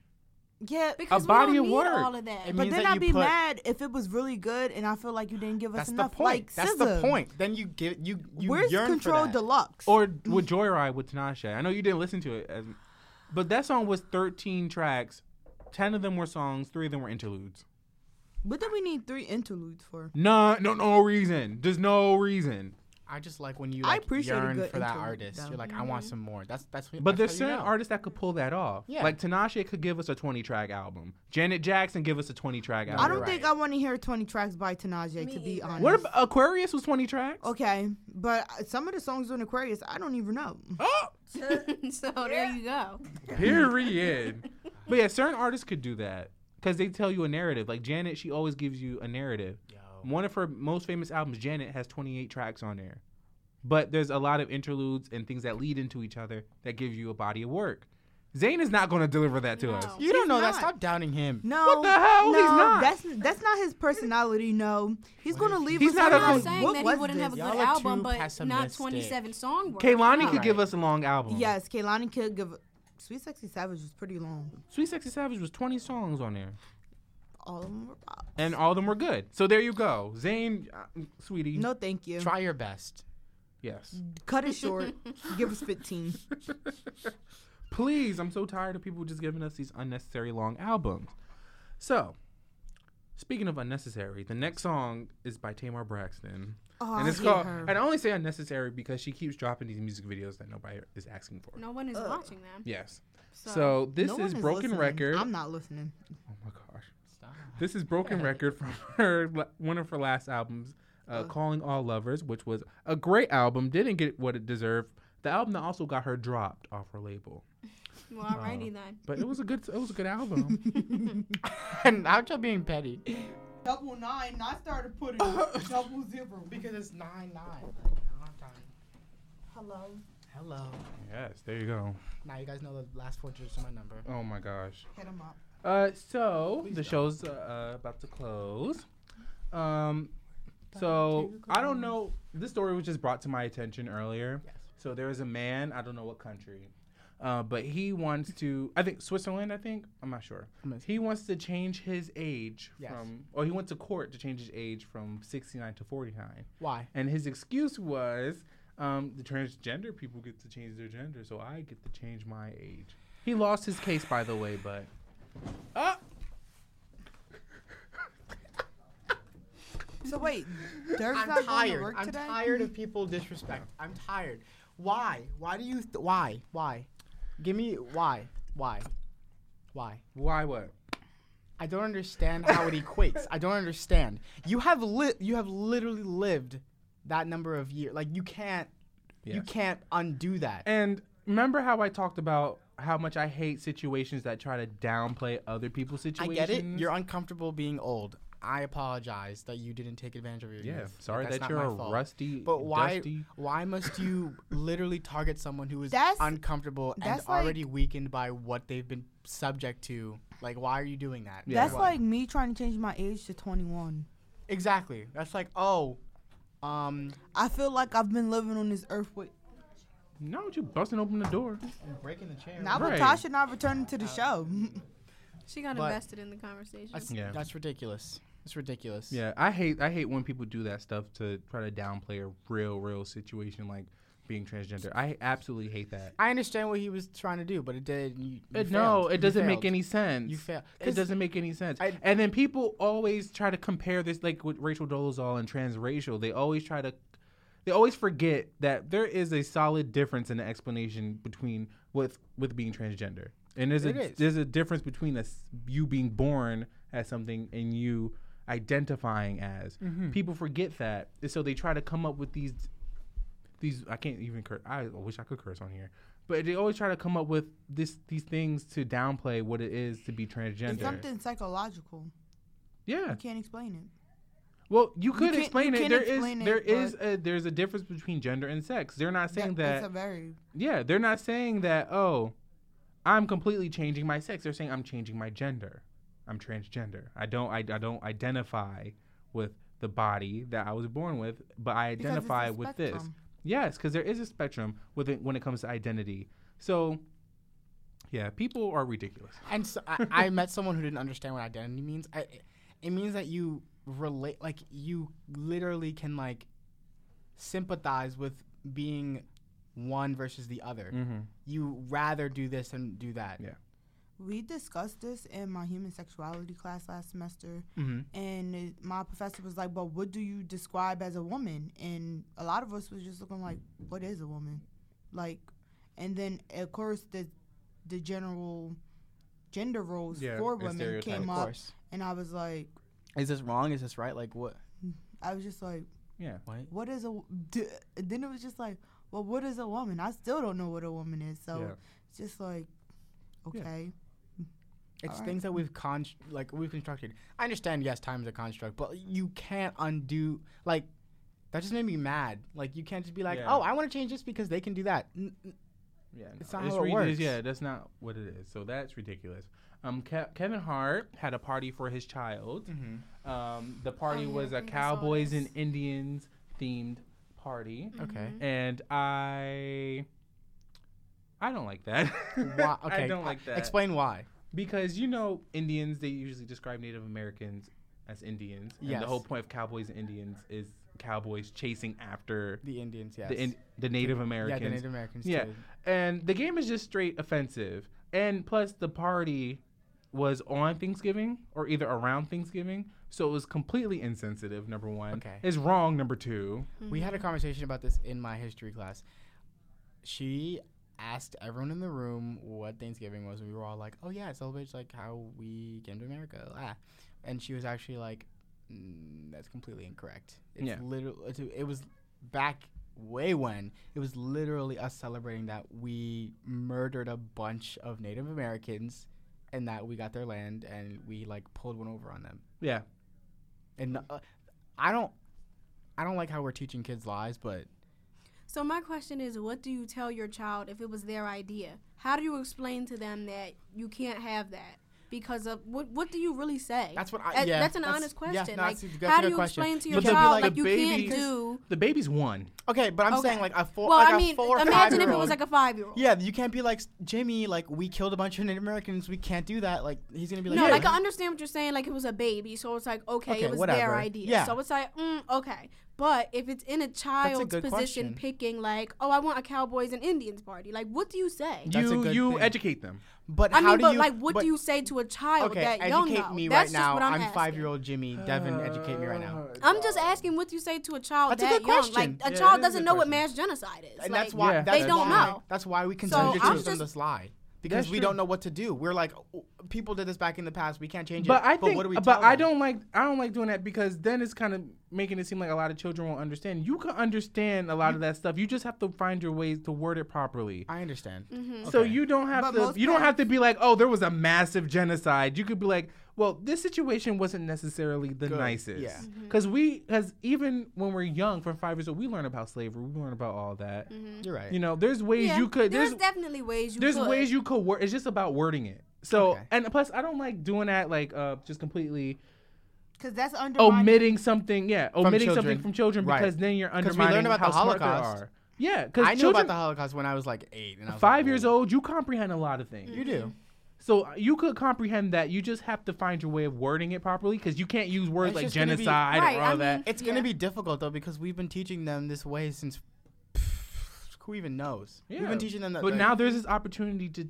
S4: Yeah,
S3: Because we
S2: body
S3: don't
S2: of
S3: need
S2: work.
S3: all of that.
S5: It
S4: but then
S5: that
S4: I'd be
S5: put-
S4: mad if it was really good and I feel like you didn't give us enough.
S5: That's the point.
S4: Like
S5: That's
S4: SZA.
S5: the point. Then you give you you
S4: Where's
S5: yearn
S4: Control
S5: for that.
S4: Deluxe?
S2: Or with Joyride with Tinashe. I know you didn't listen to it, as, but that song was 13 tracks. 10 of them were songs, 3 of them were interludes.
S4: What do we need three interludes for?
S2: No, no, no reason. There's no reason.
S5: I just like when you
S4: I
S5: like
S4: appreciate a
S5: yearn
S4: good
S5: for that
S4: interlude,
S5: artist.
S4: though.
S5: You're like, I want some more. That's that's.
S2: But
S5: that's
S2: there's
S5: how you
S2: certain
S5: know.
S2: artists that could pull that off.
S5: Yeah.
S2: Like Tinashe could give us a 20 track album. Janet Jackson give us a 20 track album.
S4: I don't
S5: right.
S4: think I want to hear 20 tracks by Tinashe, to be
S1: either.
S4: honest.
S2: What about Aquarius was 20 tracks?
S4: Okay, but uh, some of the songs on Aquarius, I don't even know.
S2: Oh,
S3: so there you go.
S2: period. but yeah, certain artists could do that because they tell you a narrative. Like Janet, she always gives you a narrative.
S5: Yo.
S2: One of her most famous albums, Janet, has 28 tracks on there. But there's a lot of interludes and things that lead into each other that give you a body of work. Zayn is not going to deliver that to
S3: No.
S2: us.
S5: You don't
S4: He's
S5: know that. Stop doubting him.
S4: No.
S2: What the hell?
S4: No,
S2: He's not.
S4: That's that's not his personality. No, he's gonna leave.
S2: He's
S4: us
S2: not
S3: I'm not saying
S4: what
S3: that he wouldn't have a good album, but not 27 song worth.
S2: Kehlani could
S5: Right.
S2: give us a long album.
S4: Yes, Kehlani could give. Sweet Sexy Savage was pretty long.
S2: Sweet Sexy Savage was 20 songs on there.
S4: All of them were pop.
S2: And all of them were good. So there you go. Zayn, uh, sweetie.
S4: No, thank you.
S5: Try your best.
S2: Yes.
S4: Cut it short. give us 15.
S2: Please, I'm so tired of people just giving us these unnecessary long albums. So, speaking of unnecessary, the next song is by Tamar Braxton.
S4: Oh,
S2: and
S4: I
S2: it's
S4: hate
S2: called,
S4: her.
S2: and I only say unnecessary because she keeps dropping these music videos that nobody is asking for.
S3: No one is
S4: Ugh.
S3: watching them.
S2: Yes.
S3: So,
S2: So, this
S4: No one
S2: is Broken
S4: listening.
S2: Record.
S4: I'm not listening.
S2: oh my gosh.
S5: Stop.
S2: This is Broken Record from her one of her last albums, uh. "Calling All Lovers," which was a great album. Didn't get what it deserved. The album that also got her dropped off her label,
S3: Well, alrighty then.
S2: but it was a good. It was a good album.
S5: and how y'all being petty?
S4: Double nine. I started putting double zero.
S5: Because it's nine nine.
S3: Hello.
S5: Hello.
S2: yes, there you go.
S5: Now you guys know the last four digits of my number.
S2: Oh my gosh.
S4: Hit them up.
S2: Uh, so
S5: Please
S2: the
S5: don't.
S2: show's uh, uh, about to close. Um, so I don't know. This story was just brought to my attention earlier.
S5: Yes.
S2: So there is a man. I don't know what country, uh, but he wants to. I think Switzerland. I think I'm not sure. He wants to change his age
S5: Yes.
S2: from, or he went to court to change his age from 69 to 49.
S5: Why?
S2: And his excuse was, um, the transgender people get to change their gender, so I get to change my age. He lost his case, by the way, but. Ah!
S4: So wait, Dirk's
S5: I'm
S4: not going to
S5: tired.
S4: work
S5: I'm
S4: today.
S5: tired of people disrespect. I'm tired. Why? Why do you? Th- why? Why? Give me why? Why? Why?
S2: Why what?
S5: I don't understand how it equates. I don't understand. You have li- You have literally lived that number of years. Like you can't. You can't undo that.
S2: And remember how I talked about how much I hate situations that try to downplay other people's situations.
S5: I get it. You're uncomfortable being old. I apologize that you didn't take advantage of your
S2: Yeah,
S5: youth.
S2: sorry
S5: That's
S2: that you're a
S5: fault.
S2: rusty,
S5: But why?
S2: dusty.
S5: Why must you literally target someone who is
S4: That's-
S5: uncomfortable and
S4: that's
S5: already weakened by what they've been subject to? Like, why are you doing that?
S2: Yeah.
S4: That's
S5: Why?
S4: like me trying to change my age to 21.
S5: exactly. That's like, oh, um,
S4: I feel like I've been living on this earth with.
S2: No, you busting open the door.
S5: breaking the chair.
S4: Now
S2: Right.
S4: Tasha not returning to the show.
S3: She got
S5: But-
S3: invested in the conversation.
S5: That's,
S2: Yeah.
S5: that's ridiculous. It's ridiculous.
S2: Yeah, I hate I hate when people do that stuff to try to downplay a real real situation like being transgender. I absolutely hate that.
S5: I understand what he was trying to do, but it did. You, you
S2: It, no, it
S5: You
S2: doesn't make any sense.
S5: You failed.
S2: It doesn't make any sense.
S5: I-
S2: and then people always try to compare this, like with Rachel Dolezal and transracial. They always try to, they always forget that there is a solid difference in the explanation between with with being transgender. And there's a
S5: is.
S2: there's a difference between us you being born as something and you identifying as.
S5: Mm-hmm.
S2: People forget that, and so they try to come up with these these. I can't even curse. I wish I could curse on here. But they always try to come up with this these things to downplay what it is to be transgender.
S4: it's something psychological.
S2: Yeah.
S4: You can't explain it.
S2: Well, you could
S4: can't-
S2: explain
S4: you
S2: it.
S4: can
S2: There is
S4: explain it,
S2: there is
S4: but-
S2: a, there's a difference between gender and sex. They're not saying
S4: That-
S2: that.
S4: It's a very.
S2: yeah, they're not saying that. Oh, I'm completely changing my sex. They're saying I'm changing my gender. I'm transgender. I don't. I, I don't identify with the body that I was born with, but I
S4: because it's a
S2: identify with this. Yes, because there is a spectrum with it when it comes to identity. So, yeah, people are ridiculous.
S5: And so I, I met someone who didn't understand what identity means. I, it means that you relate, like you literally can like sympathize with being one versus the other.
S2: Mm-hmm.
S5: You rather do this than do that.
S2: Yeah.
S4: We discussed this in my human sexuality class last semester,
S5: Mm-hmm.
S4: and it, my professor was like, "But what do you describe as a woman?" And a lot of us was just looking like, "What is a woman?" Like, and then of course the the general gender roles
S2: Yeah,
S4: for women came up, and I was like,
S5: Is this wrong? Is this right? Like what?
S4: I was just like,
S2: Yeah.
S5: What?
S4: "What is a?" w- d- and then it was just like, "Well, what is a woman?" I still don't know what a woman is, so
S2: Yeah.
S4: it's just like,
S2: Yeah.
S4: Okay.
S5: It's
S4: Alright.
S5: things that we've con like we've constructed. I understand, yes, time is a construct, but you can't undo like that. Just made me mad. Like you can't just be like,
S2: Yeah.
S5: oh, I want to change this because they can do that. N- n-
S2: Yeah,
S5: It's
S2: no,
S5: not how it
S2: rid-
S5: works.
S2: Yeah, that's not what it is. So that's ridiculous. Um, Ke- Kevin Hart had a party for his child. Um, the party
S3: yeah,
S2: was a
S3: think I saw
S2: Cowboys
S3: this.
S2: and Indians themed party,
S5: Okay.
S2: and I, I don't like that.
S5: Why? Okay.
S2: I don't like that
S5: Explain why.
S2: Because you know Indians they usually describe Native Americans as Indians, and
S5: Yes.
S2: the whole point of Cowboys and Indians is cowboys chasing after
S5: The Indians, yes.
S2: the in- the Native Americans.
S5: Yeah, the Native Americans.
S2: Yeah.
S5: too.
S2: And the game is just straight offensive. And plus, the party was on Thanksgiving or either around Thanksgiving. So it was completely insensitive, number one.
S5: Okay.
S2: It's wrong, number two.
S5: We had a mm-hmm. conversation about this in my history class. She asked everyone in the room what Thanksgiving was. And we were all like, "Oh yeah, it celebrates like how we came to America." Ah. And she was actually like, mm, that's completely incorrect. It's
S2: Yeah.
S5: literally it was back way when it was literally us celebrating that we murdered a bunch of Native Americans and that we got their land and we like pulled one over on them.
S2: Yeah.
S5: And uh, I don't I don't like how we're teaching kids lies, but
S3: So my question is, what do you tell your child if it was their idea? How do you explain to them that you can't have that because of what? What do you really say?
S5: that's what I yeah.
S3: that's an
S5: that's-
S3: honest
S5: yeah,
S3: question.
S5: no,
S3: like,
S5: that's that's
S3: how do you
S5: question.
S3: explain to your
S2: But
S3: child
S2: like,
S3: like
S2: the
S3: you
S2: babies-
S3: can't do?
S2: The baby's one.
S5: Okay, but I'm
S3: Okay.
S5: saying like a four
S3: Well,
S5: like
S3: I
S5: a
S3: mean,
S5: four
S3: imagine if it was like a five-year-old.
S5: Yeah, you can't be like Jimmy. Like we killed a bunch of Native Americans. We can't do that. Like he's gonna be like,
S3: no,
S5: "Yeah."
S3: like I understand what you're saying. Like it was a baby, so it's like okay,
S5: Okay,
S3: it was
S5: whatever.
S3: their idea.
S5: Yeah.
S3: So it's like mm, okay, but if it's in a child's
S5: good
S3: position,
S5: question.
S3: picking like, oh, I want a Cowboys and Indians party. Like, what do you say?
S5: That's a
S2: you
S5: good
S2: you
S5: thing.
S2: educate them.
S5: But
S3: I
S5: how
S3: mean,
S5: do
S3: but
S5: you
S3: like, what
S5: but-
S3: do you say to a child
S5: Okay,
S3: that young
S5: educate me
S3: That's
S5: right
S3: just
S5: now.
S3: what I'm,
S5: I'm five-year-old Jimmy. Devin, educate me right now.
S3: Uh, I'm just asking what do you say to a child
S5: That's a
S3: that
S5: good
S3: young.
S5: question.
S3: Like a
S2: Yeah,
S3: child
S2: it is a
S3: doesn't
S2: good
S3: know what mass genocide is.
S5: And
S3: like,
S5: that's why
S2: Yeah.
S5: that's
S3: They don't
S5: why,
S3: know.
S5: That's why we
S3: So
S5: continue to
S3: I'm
S5: them
S3: just-
S5: this lie because
S2: That's
S5: we
S2: true.
S5: don't know what to do. We're like, "Oh, people did this back in the past. We can't change
S2: But
S5: it.
S2: I think,
S5: what do we
S2: but
S5: tell
S2: I
S5: them?
S2: don't like, I don't like doing that because then it's kind of making it seem like a lot of children won't understand. You can understand a lot of that stuff. You just have to find your ways to word it properly.
S5: I understand.
S3: Mm-hmm.
S2: So
S5: Okay.
S2: you don't have
S4: But
S2: to,
S4: most
S2: you don't have to be like, oh, there was a massive genocide. You could be like, well, this situation wasn't necessarily the
S5: Good,
S2: nicest.
S5: yeah.
S3: Mm-hmm.
S2: Because we, because even when we're young, from five years old, we learn about slavery. We learn about all that.
S5: You're right.
S2: You know, there's ways
S3: Yeah,
S2: you could.
S3: There's,
S2: There's
S3: definitely ways you.
S2: there's
S3: could.
S2: ways you could word. It's just about wording it. So
S5: Okay.
S2: and plus, I don't like doing that like uh just completely
S4: Because that's undermining.
S2: omitting something. Yeah, omitting something from children
S5: Right.
S2: because then you're
S5: 'Cause we
S2: undermining
S5: learned about
S2: how
S5: the
S2: smart they
S5: Holocaust.
S2: are. Yeah, because
S5: I knew
S2: children
S5: about the Holocaust when I was like eight, and I was
S2: five
S5: like,
S2: years old, you comprehend a lot of things.
S5: You do.
S2: So uh, you could comprehend that. You just have to find your way of wording it properly because you can't use words
S5: It's
S2: like
S5: just gonna be-
S2: genocide
S3: Right,
S2: or all
S3: I
S2: that.
S3: mean-
S5: It's
S3: Yeah.
S5: gonna be difficult though because we've been teaching them this way since. Who even knows? We've
S2: Yeah.
S5: been teaching them that.
S2: But
S5: like-
S2: now there's this opportunity to.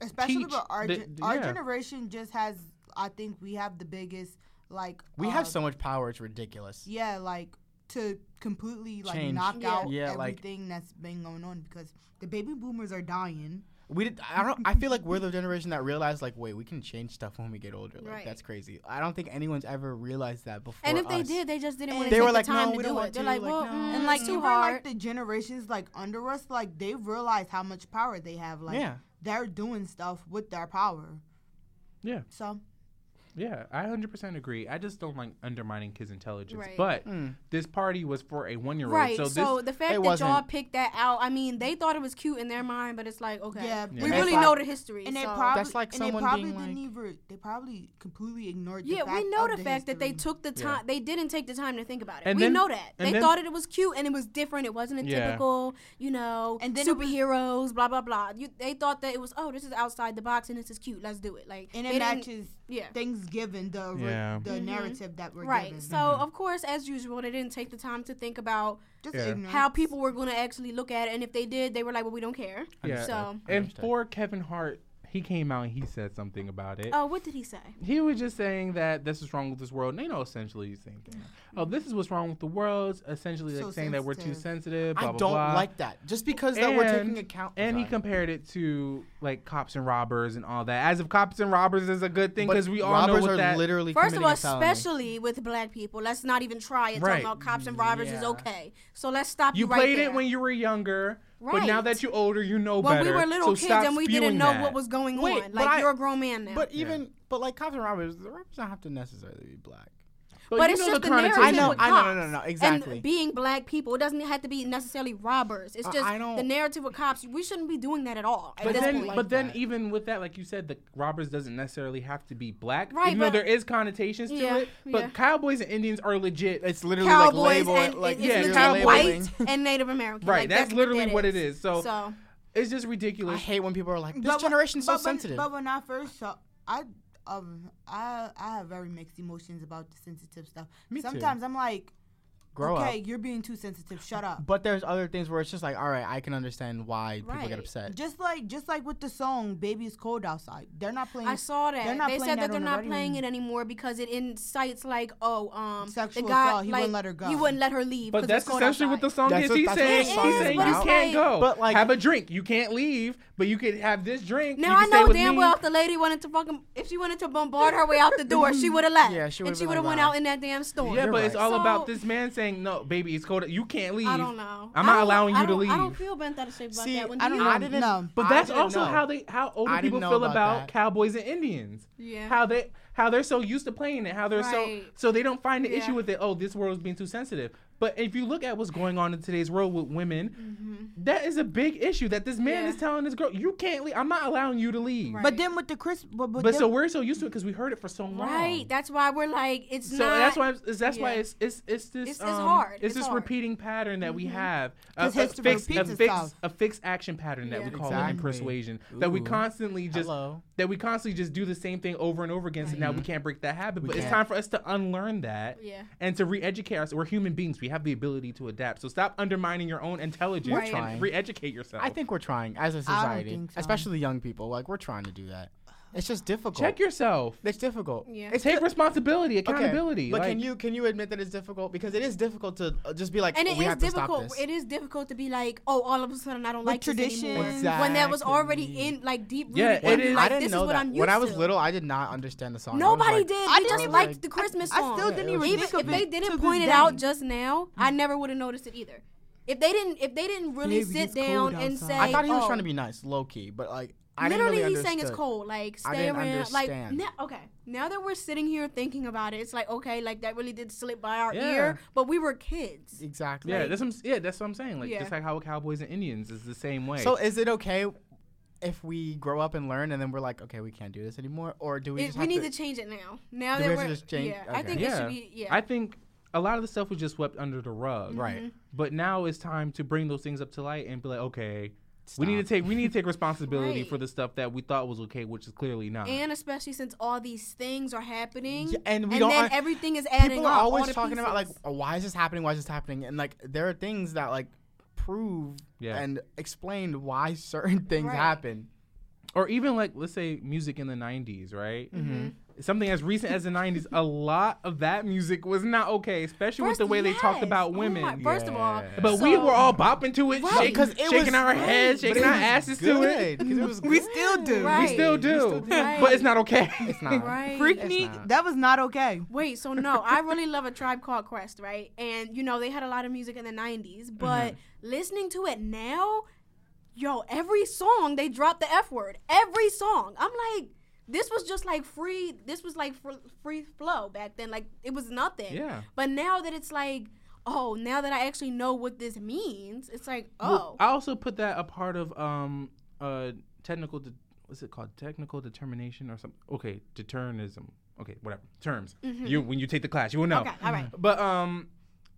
S4: especially
S2: teach
S4: but our
S2: the-
S4: gen-
S2: the-
S4: our
S2: yeah.
S4: generation just has. I think we have the biggest like.
S5: we
S4: uh,
S5: have so much power. It's ridiculous.
S4: Yeah, like to completely like
S5: Change.
S4: knock
S3: Yeah.
S4: out
S5: Yeah, like-
S4: everything that's been going on because the baby boomers are dying.
S5: We did. I don't. I feel like we're the generation that realized like, wait, we can change stuff when we get older. Like
S3: Right.
S5: that's crazy. I don't think anyone's ever realized that before.
S3: And if they did, they just didn't
S4: And
S3: want to
S5: They
S3: take
S5: were
S3: the
S5: like,
S3: time
S5: "No,
S3: to
S5: we don't
S3: do
S5: want
S3: it. They're like,
S5: Like,
S3: well,
S5: no.
S3: mm,
S4: And
S3: like
S4: like
S3: too
S4: even
S3: hard.
S4: like the generations like under us, like they've realized how much power they have. Like
S5: Yeah.
S4: they're doing stuff with their power.
S2: Yeah,
S4: So
S2: yeah, I 100% agree. I just don't like undermining kids' intelligence.
S3: Right.
S2: But
S5: Mm.
S2: this party was for a one-year-old,
S3: Right.
S2: so
S3: So,
S2: this
S3: the fact that y'all picked that out, I mean, they thought it was cute in their mind, but it's like, okay,
S4: yeah,
S3: we
S2: Yeah.
S3: really
S4: And
S3: know the history.
S4: And they
S3: so.
S4: probably
S5: That's like
S4: and they probably
S5: being
S4: didn't
S5: like-
S4: even they probably completely ignored.
S3: yeah,
S4: the fact
S3: we know
S4: of
S3: the fact that they took the
S5: Yeah.
S3: time. They didn't take the time to think about it.
S2: And
S3: we
S2: then-
S3: know that
S2: and
S3: they
S2: then-
S3: thought it was cute and it was different. It wasn't a
S2: Yeah.
S3: typical, you know,
S4: And then it was-
S3: superheroes. blah blah blah. You, they thought that it was, oh, this is outside the box and this is cute. Let's do it. Like
S4: and
S3: they
S4: it
S3: didn't-
S4: matches
S3: Yeah.
S4: things given the ri-
S2: Yeah.
S4: the
S3: Mhm.
S4: narrative that we're
S3: Right.
S4: given.
S3: So of course, as usual, they didn't take the time to think about
S4: Just
S2: Yeah.
S3: how people were going to actually look at it, and if they did, they were like, "Well, we don't care."
S2: Yeah.
S3: So,
S2: and for Kevin Hart, he came out and he said something about it.
S3: oh, what did he say?
S2: He was just saying that this is wrong with this world. And they know essentially the same thing. Oh, this is what's wrong with the world. Essentially, like
S4: So
S2: saying that we're too sensitive.
S4: sensitive.
S2: Blah,
S5: I
S2: blah,
S5: don't
S2: blah.
S5: like that. Just because that we're taking
S2: And-
S5: account.
S2: And he compared it to like cops and robbers and all that, as if cops and robbers is a good thing because we all
S5: robbers
S2: know what
S5: are
S2: that.
S5: literally
S3: First of all, especially with black people, let's not even try it.
S2: Right.
S3: Talking about cops and robbers is okay. So let's stop you,
S2: you
S3: right
S2: played
S3: there.
S2: it when you were younger, but now that you're older, you know
S3: when
S2: better.
S3: we were little
S2: so
S3: kids
S2: stop
S3: and we didn't know
S2: that.
S3: what was going
S5: Wait,
S3: on.
S5: but
S3: Like
S5: I-
S3: you're a grown man now.
S5: But
S2: Yeah.
S5: even but like cops and robbers, the robbers don't have to necessarily be black.
S3: But
S2: you
S3: it's
S2: know
S3: just the
S2: connotation.
S3: narrative
S5: I know,
S3: with
S5: I know, no, no,
S3: cops.
S5: no, exactly.
S3: And being black people, it doesn't have to be necessarily robbers. It's
S5: I-
S3: just
S5: I don't-
S3: the narrative with cops. We shouldn't be doing that at all. At
S2: But then,
S5: like
S2: but then, even with that, like you said, the robbers doesn't necessarily have to be black,
S3: Right,
S2: even though there is connotations to it. But
S3: yeah.
S2: cowboys and Indians are legit.
S5: It's literally
S3: Cowboys
S5: like label
S3: and
S5: like
S3: it's
S2: yeah, cowboys.
S3: white and Native American.
S2: right,
S3: Like,
S2: that's,
S3: what
S2: literally what it is. So,
S3: So
S2: it's just ridiculous.
S5: I
S2: ridiculous.
S5: hate when people are like, this
S4: But when-
S5: generation's so
S4: but
S5: sensitive.
S4: But when I first saw, I um I I have very mixed emotions about the sensitive stuff.
S5: Me too.
S4: Sometimes I'm like,
S5: grow
S4: okay,
S5: up.
S4: you're being too sensitive. Shut up.
S5: But there's other things where it's just like, all right, I can understand why people get upset.
S4: Just like just like with the song "Baby It's Cold Outside," they're not playing.
S3: I saw that.
S4: They're not
S3: they said
S4: that
S3: that they're
S4: on the
S3: not
S4: radio
S3: playing it
S4: anymore.
S3: anymore because it incites like, oh, um,
S4: Sexual
S3: the guy,
S4: assault. He
S3: like,
S4: wouldn't let her go.
S3: He wouldn't let her leave.
S2: But
S3: 'cause
S2: that's
S3: it's cold
S2: essentially what the song
S5: That's
S2: is.
S5: what-
S2: He's saying,
S5: the
S2: he's saying you can't go.
S5: But, like-
S2: have a drink. You can't leave, but you could have this drink.
S3: Now I know damn well if the lady wanted to fucking if she wanted to bombard her way out the door, she would have left.
S5: Yeah, she
S3: and
S5: would've
S3: she would have went out in that damn storm.
S2: Yeah, but it's all about this man saying, "No, baby, it's cold. You can't leave."
S3: I don't know.
S2: I'm not allowing you to
S3: don't- I don't
S2: leave.
S3: feel bent out of shape about
S5: See,
S3: that one.
S4: I
S3: Do
S4: don't know.
S5: I didn't-
S4: no.
S2: But that's
S5: didn't
S2: also
S5: know.
S2: how they how older people feel
S5: about
S2: about cowboys and Indians.
S3: Yeah.
S2: How they how they're so used to playing it, how they're
S3: Right.
S2: so so they don't find the
S3: Yeah.
S2: issue with it. Oh, this world's being too sensitive. But if you look at what's going on in today's world with women, that is a big issue. That this man
S3: Mm-hmm. Yeah.
S2: is telling this girl, "You can't leave. I'm not allowing you to leave."
S3: Right.
S4: But then with the Chris, but, but,
S2: But
S4: then-
S2: so we're so used to it because we heard it for so long.
S3: Right. That's why we're like, it's
S2: So
S3: not.
S2: that's why it's, that's why it's it's it's this
S3: It's- it's
S2: um,
S3: hard.
S2: It's,
S3: It's
S2: this
S3: hard.
S2: repeating pattern that we have. A,
S4: 'Cause
S2: a
S4: history
S2: fixed a
S4: repeats
S2: fixed
S4: itself.
S2: a fixed action pattern that we call it in
S5: Exactly.
S2: persuasion. That we constantly just
S5: Hello.
S2: that we constantly just do the same thing over and over again. So now we can't break that habit.
S5: We
S2: but it's
S5: can't.
S2: time for us to unlearn that
S3: Yeah.
S2: and to re-educate ourselves. We're human beings. We have the ability to adapt. So stop undermining your own intelligence
S3: Right.
S5: Trying.
S2: and re-educate yourself.
S5: I think we're trying as a society,
S4: so.
S5: especially young people. Like we're trying to do that. It's just difficult.
S2: check yourself.
S5: It's difficult.
S3: Yeah.
S5: It's
S2: Take
S5: di-
S2: responsibility,
S5: Okay,
S2: accountability.
S5: But
S2: like,
S5: can you can you admit that it's difficult because it is difficult to uh, just be like,
S3: And
S5: "Oh,
S3: it
S5: we
S3: is
S5: have
S3: difficult. It is difficult to be like, oh, all of a sudden I don't
S4: With
S3: like
S4: tradition.
S3: anymore. When that was already in like deep rooted.
S2: Yeah,
S3: in
S2: it
S3: Like,
S5: I didn't
S3: this
S5: know
S3: is what
S5: that.
S3: I'm used
S5: when I was little, I did not understand the song. I
S3: Nobody
S5: like-
S3: did.
S4: I didn't
S3: just
S4: even-
S3: liked the Christmas
S4: I
S3: song.
S4: I still
S5: Yeah,
S4: didn't
S5: it
S4: even
S3: Even
S4: think
S3: if
S4: of
S3: they
S4: it to
S3: didn't point it out just now, I never would have noticed it either. If they didn't, if they didn't really
S4: Baby,
S3: sit down and say,
S5: I thought he was
S3: oh,
S5: trying to be nice, low key, but like I
S3: literally,
S5: really
S3: he's saying it's cold. Like
S5: I
S3: stay
S5: didn't
S3: around. Like
S5: understand.
S3: okay, now that we're sitting here thinking about it, it's like okay, like that really did slip by our
S2: Yeah.
S3: ear, but we were kids.
S5: Exactly.
S2: yeah, that's what I'm, yeah, that's what I'm saying. Like
S3: Yeah.
S2: just like how Cowboys and Indians is the same way.
S5: So is it okay if we grow up and learn and then we're like, okay, we can't do this anymore, or do we
S3: It-
S5: just
S3: we
S5: have
S3: need
S5: to?
S3: to change it now. Now that
S5: we
S3: we're,
S5: just change-
S3: yeah, I
S5: okay.
S3: think it should be yeah.
S2: I think a lot of the stuff was just swept under the rug.
S5: Right. Mm-hmm.
S2: But now it's time to bring those things up to light and be like, okay, we need to take we need to take responsibility
S3: Right.
S2: for the stuff that we thought was okay, which is clearly not.
S3: and especially since all these things are happening,
S5: Yeah, and we
S3: and
S5: don't.
S3: then
S5: un-
S3: everything is adding
S5: people
S3: up.
S5: are
S3: all
S5: always
S3: the
S5: talking about like, oh, why is this happening? Why is this happening? And like, there are things that like prove
S2: Yeah.
S5: and explain why certain things
S3: Right.
S5: happen.
S2: or even like let's say music in the 90s, right?
S5: Mm-hmm.
S2: Something as recent as the 90s, a lot of that music was not okay, especially with the way they talked
S3: yes.
S2: about
S3: Oh my-
S2: women.
S3: first of all,
S5: Yeah.
S2: but we were all bopping to it,
S3: Right.
S2: shake-
S5: it
S2: shaking
S5: was
S2: our heads, shaking our
S5: was
S2: asses to it.
S5: it was
S4: we still do.
S3: Right.
S2: We still do,
S5: still do.
S3: Right.
S2: but it's not okay.
S5: It's not.
S3: Right.
S4: Freak me. That was not okay.
S3: Wait, so no, I really love a tribe called Quest, right? And you know, they had a lot of music in the 90s, but mm-hmm. listening to it now, yo, every song they drop the F word. Every song. I'm like, this was just like free, this was like fr- free flow back then. Like, it was nothing.
S2: Yeah.
S3: But now that it's like, oh, now that I actually know what this means, it's like, oh.
S2: Well, I also put that a part of um uh technical de- what's it called technical determination or something. Okay, determinism. Okay, whatever terms. You when you take the class, you will know.
S3: okay, all right.
S2: But um,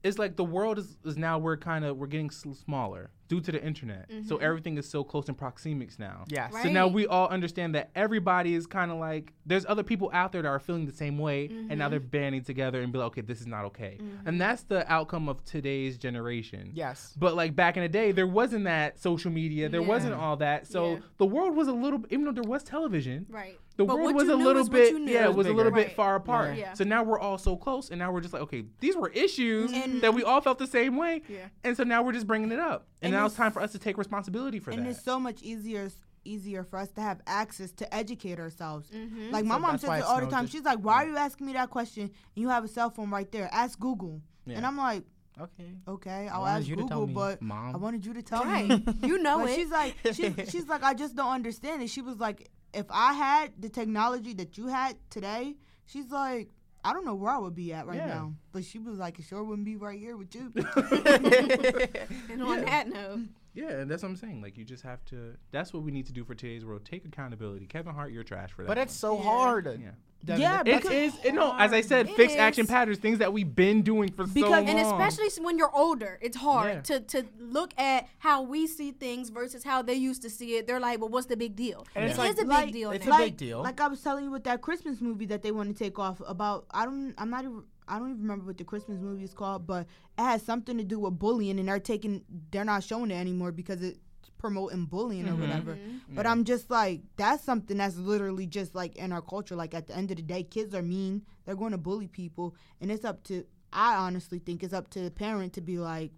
S2: it's like the world is, is now we're kind of we're getting smaller due to the internet. So mm-hmm. everything is so close in proxemics now.
S5: Yes.
S3: Right.
S2: So now we all understand that everybody is kind of like there's other people out there that are feeling the same way, and now mm-hmm. they're banding together and be like, okay, this is not okay, mm-hmm. and that's the outcome of today's generation.
S5: Yes.
S2: But like back in the day, there wasn't that social media, there
S3: Yeah.
S2: wasn't all that, so
S3: Yeah.
S2: the world was a little, even though there was television,
S3: Right.
S2: The
S3: But
S2: world was a little bit, yeah, it was a little
S3: Right.
S2: bit far apart.
S3: Yeah.
S2: So now we're all so close, and now we're just like, okay, these were issues
S3: And-
S2: that we all felt the same way,
S3: Yeah.
S2: and so now we're just bringing it up, and,
S4: And
S2: now it's
S4: it's-
S2: time for us to take responsibility for
S4: and
S2: that.
S4: And it's so much easier easier for us to have access to educate ourselves.
S3: Mm-hmm.
S4: Like my
S5: So
S4: mom says it all the time. She's like, "Why are you asking me that question? And you have a cell phone right there. Ask Google."
S2: yeah.
S4: And I'm like,
S5: Okay.
S4: "Okay,
S5: I
S4: I'll ask
S5: you to tell
S4: Google,
S5: me,
S4: but
S5: Mom.
S4: I wanted you to tell
S3: Right.
S4: me."
S3: you know
S4: But
S3: it.
S4: she's like, she's, she's like, I just don't understand it. She was like, if I had the technology that you had today, she's like, I don't know where I would be at right
S2: Yeah.
S4: now. But she was like, it sure wouldn't be right here with you.
S3: and on that note,
S2: yeah, and that's what I'm saying. Like you just have to. That's what we need to do for today's world. Take accountability. Kevin Hart, you're trash for that.
S5: But it's so
S3: Yeah.
S5: hard.
S2: Yeah.
S5: Devin.
S4: Yeah,
S2: It
S4: because-
S2: is. It, no, as I said,
S3: It
S2: fixed action patterns, things that we've been doing for so long.
S3: and especially when you're older, it's hard
S2: Yeah.
S3: to to look at how we see things versus how they used to see it. They're like, well, what's the big deal?
S5: And
S3: It
S5: it's
S3: is
S5: like-
S3: a big
S4: like-
S3: deal.
S5: it's
S3: now.
S5: a
S4: like,
S5: big deal.
S4: Like I was telling you with that Christmas movie that they want to take off about. I don't. I'm not. Even- I don't even remember what the Christmas movie is called, but it has something to do with bullying, and they're taking they're not showing it anymore because it's promoting bullying or
S2: Mhm.
S4: whatever.
S3: Mhm.
S4: But I'm just like, that's something that's literally just like in our culture. Like at the end of the day, kids are mean. They're going to bully people, and it's up to. I honestly think it's up to the parent to be like,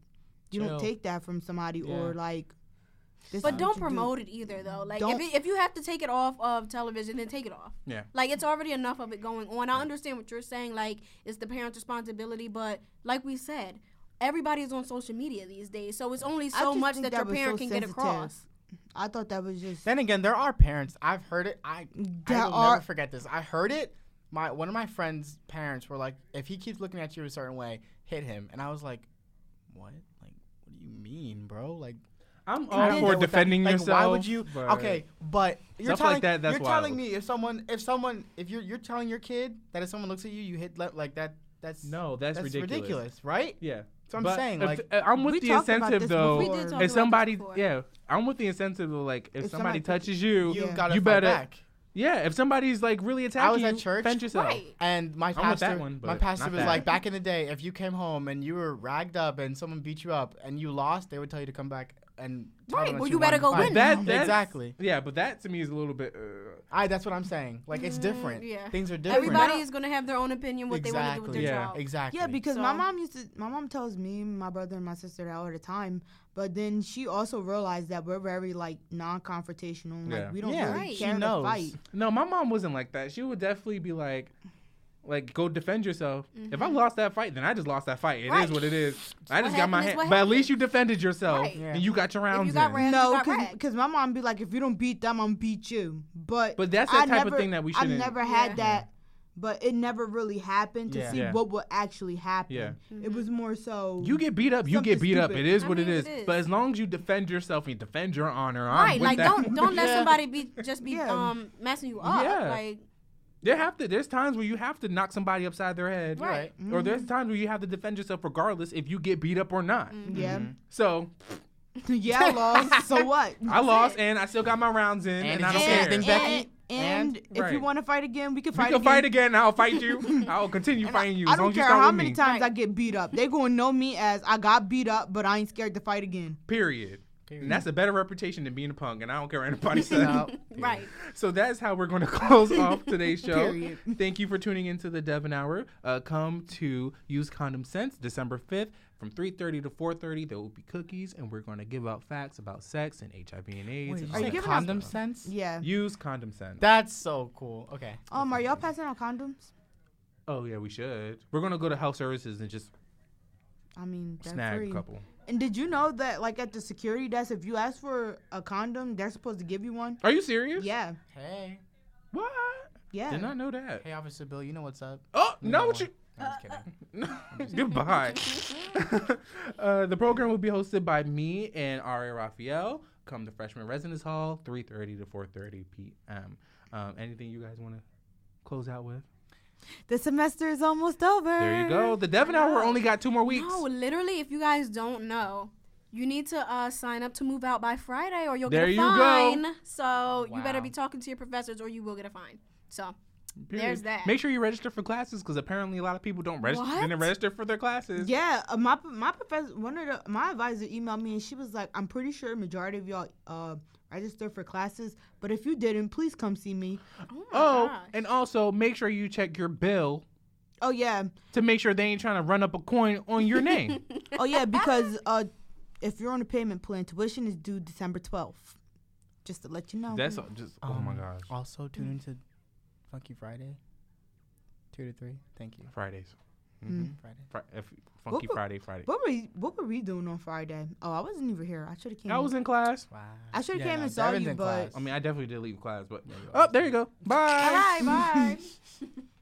S4: you
S5: Chill.
S4: don't take that from somebody,
S5: Yeah.
S4: or like. This
S3: But don't
S4: you do.
S3: promote it either, though. Like,
S4: Don't-
S3: if, it, if you have to take it off of television, then take it off.
S2: Yeah.
S3: Like, it's already enough of it going on. I understand what you're saying. Like, it's the parent's responsibility. But, like we said, everybody's on social media these days. So it's only so much
S4: think
S3: that, your parent
S4: so
S3: can get across.
S4: I thought that was just.
S5: Then again, there are parents. I've heard it. I I
S4: There
S5: will
S4: are-
S5: never forget this. I heard it. My one of my friends' parents were like, "If he keeps looking at you a certain way, hit him." And I was like, "What? Like, what do you mean, bro? Like,
S2: I'm all for
S5: get
S2: defending
S5: like,
S2: yourself.
S5: Why would you?
S2: but-
S5: Okay, but you're
S2: Stuff like
S5: telling
S2: that, that's
S5: you're telling me if someone if someone if you're you're telling your kid that if someone looks at you, you hit le- like that. That's
S2: No, that's,
S5: that's
S2: ridiculous.
S5: right?
S2: Yeah.
S5: So I'm
S2: But
S5: saying,
S2: if-
S5: like-
S2: uh, I'm with the incentive though.
S3: We
S4: before.
S3: did talk
S2: If somebody, yeah, I'm with the incentive of like if,
S4: If
S2: somebody,
S4: somebody
S2: touches you,
S5: You
S4: Yeah.
S5: gotta
S2: You
S5: fight
S2: better-
S5: back.
S2: yeah. If somebody's like really attacking
S5: I was
S2: you,
S5: at church.
S2: defend yourself.
S3: Right.
S5: And my pastor,
S2: one,
S5: my pastor was
S2: that.
S5: like, back in the day, if you came home and you were ragged up and someone beat you up and you lost, they would tell you to come back and
S3: Right, well,
S5: you
S3: you better go
S5: the fight.
S3: win
S2: That, that's,
S5: exactly.
S2: Yeah, but that to me is a little bit. Uh,
S5: I. That's what I'm saying. Like it's
S3: Mm,
S5: different.
S3: yeah.
S5: Things are different.
S3: Everybody is going to have their own opinion what they want to do with their
S2: Yeah.
S3: child.
S5: Exactly.
S4: Yeah, because my mom used to. My mom tells me, my brother, and my sister that all the time. But then she also realized that we're very like non-confrontational. Like
S2: Yeah.
S4: we don't
S5: Yeah,
S4: really
S3: Right.
S5: she
S4: care to fight.
S2: no, my mom wasn't like that. She would definitely be like, like go defend yourself. If I
S3: Mhm.
S2: lost that fight, then I just lost that fight. It is
S3: Right.
S2: what it is. I
S3: what
S2: just got my
S3: happened
S2: hand. But at least you defended yourself
S3: Right.
S5: Yeah.
S2: and you got your rounds
S3: got
S2: in.
S3: rounds-
S4: No, because my mom be like, if you don't beat them, I'm beat you. But
S2: But that's
S4: I
S2: that type
S4: never,
S2: of thing that we
S4: should
S2: I've
S4: never had
S3: Yeah.
S4: that, but it never really happened to
S5: Yeah.
S4: see
S2: Yeah.
S4: what would actually happen.
S2: Yeah.
S4: It was more so.
S2: You get beat up, you get beat up. It is
S3: I
S2: what
S3: mean,
S2: it is.
S3: it is.
S2: But as long as you defend yourself and you defend your honor, I'm
S3: Right,
S2: with
S3: like
S2: that.
S3: don't don't let somebody be just be um messing you up.
S2: Yeah.
S3: Like
S2: There have to. There's times where you have to knock somebody upside their head.
S3: Right.
S2: Or there's times where you have to defend yourself regardless if you get beat up or not.
S3: mm-hmm.
S4: yeah,
S5: Mhm.
S2: So
S4: yeah, I lost. so what?
S2: I lost and I still got my rounds in,
S5: And
S2: and, I
S5: you
S2: don't care.
S5: anything, Becky?
S4: And,
S5: And-
S4: if you want to fight again, we can fight We
S2: can
S4: again.
S2: fight again. I'll fight you. I'll continue
S4: And I-
S2: fighting you
S4: I,
S2: as
S4: don't
S2: as you
S4: care
S2: start
S4: how many
S2: me.
S4: times I get beat up. They gonna know me as I got beat up, but I ain't scared to fight again.
S2: Period.
S5: Period.
S2: And that's a better reputation than being a punk, and I don't care what anybody says.
S5: No.
S3: right.
S2: So that's how we're going to close off today's show.
S4: Period.
S2: Thank you for tuning into the Devin Hour. Uh, come to Use Condom Sense December 5th from 3.30 to 4.30. There will be cookies, and we're going to give out facts about sex and HIV and AIDS.
S5: Wait,
S2: and
S5: you
S4: you giving
S2: good
S4: out-
S5: condom sense?
S4: Yeah.
S2: Use Condom Sense.
S5: That's so cool. Okay.
S4: Um, are y'all passing out condoms?
S2: oh, yeah, we should. We're going to go to health services and just
S4: I mean,
S2: snag
S4: free.
S2: a couple.
S4: And did you know that, like, at the security desk, if you ask for a condom, they're supposed to give you one?
S2: Are you serious?
S4: Yeah.
S5: Hey.
S2: What?
S4: Yeah.
S2: Did not know that.
S5: Hey, Officer Bill, you know what's up?
S2: Oh,
S5: You
S2: no,
S5: know
S2: what you...
S5: I'm just kidding.
S2: Goodbye. uh, the program will be hosted by me and Aria Raphael. Come to Freshman Residence Hall, 3.30 to 4.30 p.m. Um, anything you guys want to close out with?
S4: The semester is almost over.
S2: There you go. The Devin Hour only got two more weeks.
S3: No, literally, if you guys don't know, you need to uh, sign up to move out by Friday, or you'll
S2: There
S3: get a
S2: you go.
S3: fine. So you better be talking to your professors, or you will get a fine. So
S2: Period.
S3: there's that.
S2: Make sure you register for classes because apparently a lot of people don't register. Didn't register for their classes.
S4: Yeah, uh, my my professor, one of the my advisor emailed me and she was like, "I'm pretty sure majority of y'all uh register for classes, but if you didn't, please come see me."
S3: oh my
S2: Oh,
S3: gosh.
S2: and also make sure you check your bill
S4: Oh yeah,
S2: to make sure they ain't trying to run up a coin on your name.
S4: oh yeah, because uh, if you're on a payment plan, tuition is due December 12th. Just to let you know.
S2: That's all- just oh my
S5: Um,
S2: gosh.
S5: Also, tune into Funky Friday. Two to three. Thank you.
S2: Fridays.
S4: Mm.
S5: Friday.
S2: Fri- if, funky
S4: What-
S2: Friday, Friday.
S4: What were we, what were we doing on Friday? Oh, I wasn't even here. I should have came.
S2: I was in class.
S5: Wow.
S4: I shoulda
S5: Yeah,
S4: came
S5: no,
S4: and saw you, but-
S5: class.
S2: I mean, I definitely did leave class, but
S5: Yeah,
S2: oh, there you go. Bye.
S3: All right, bye.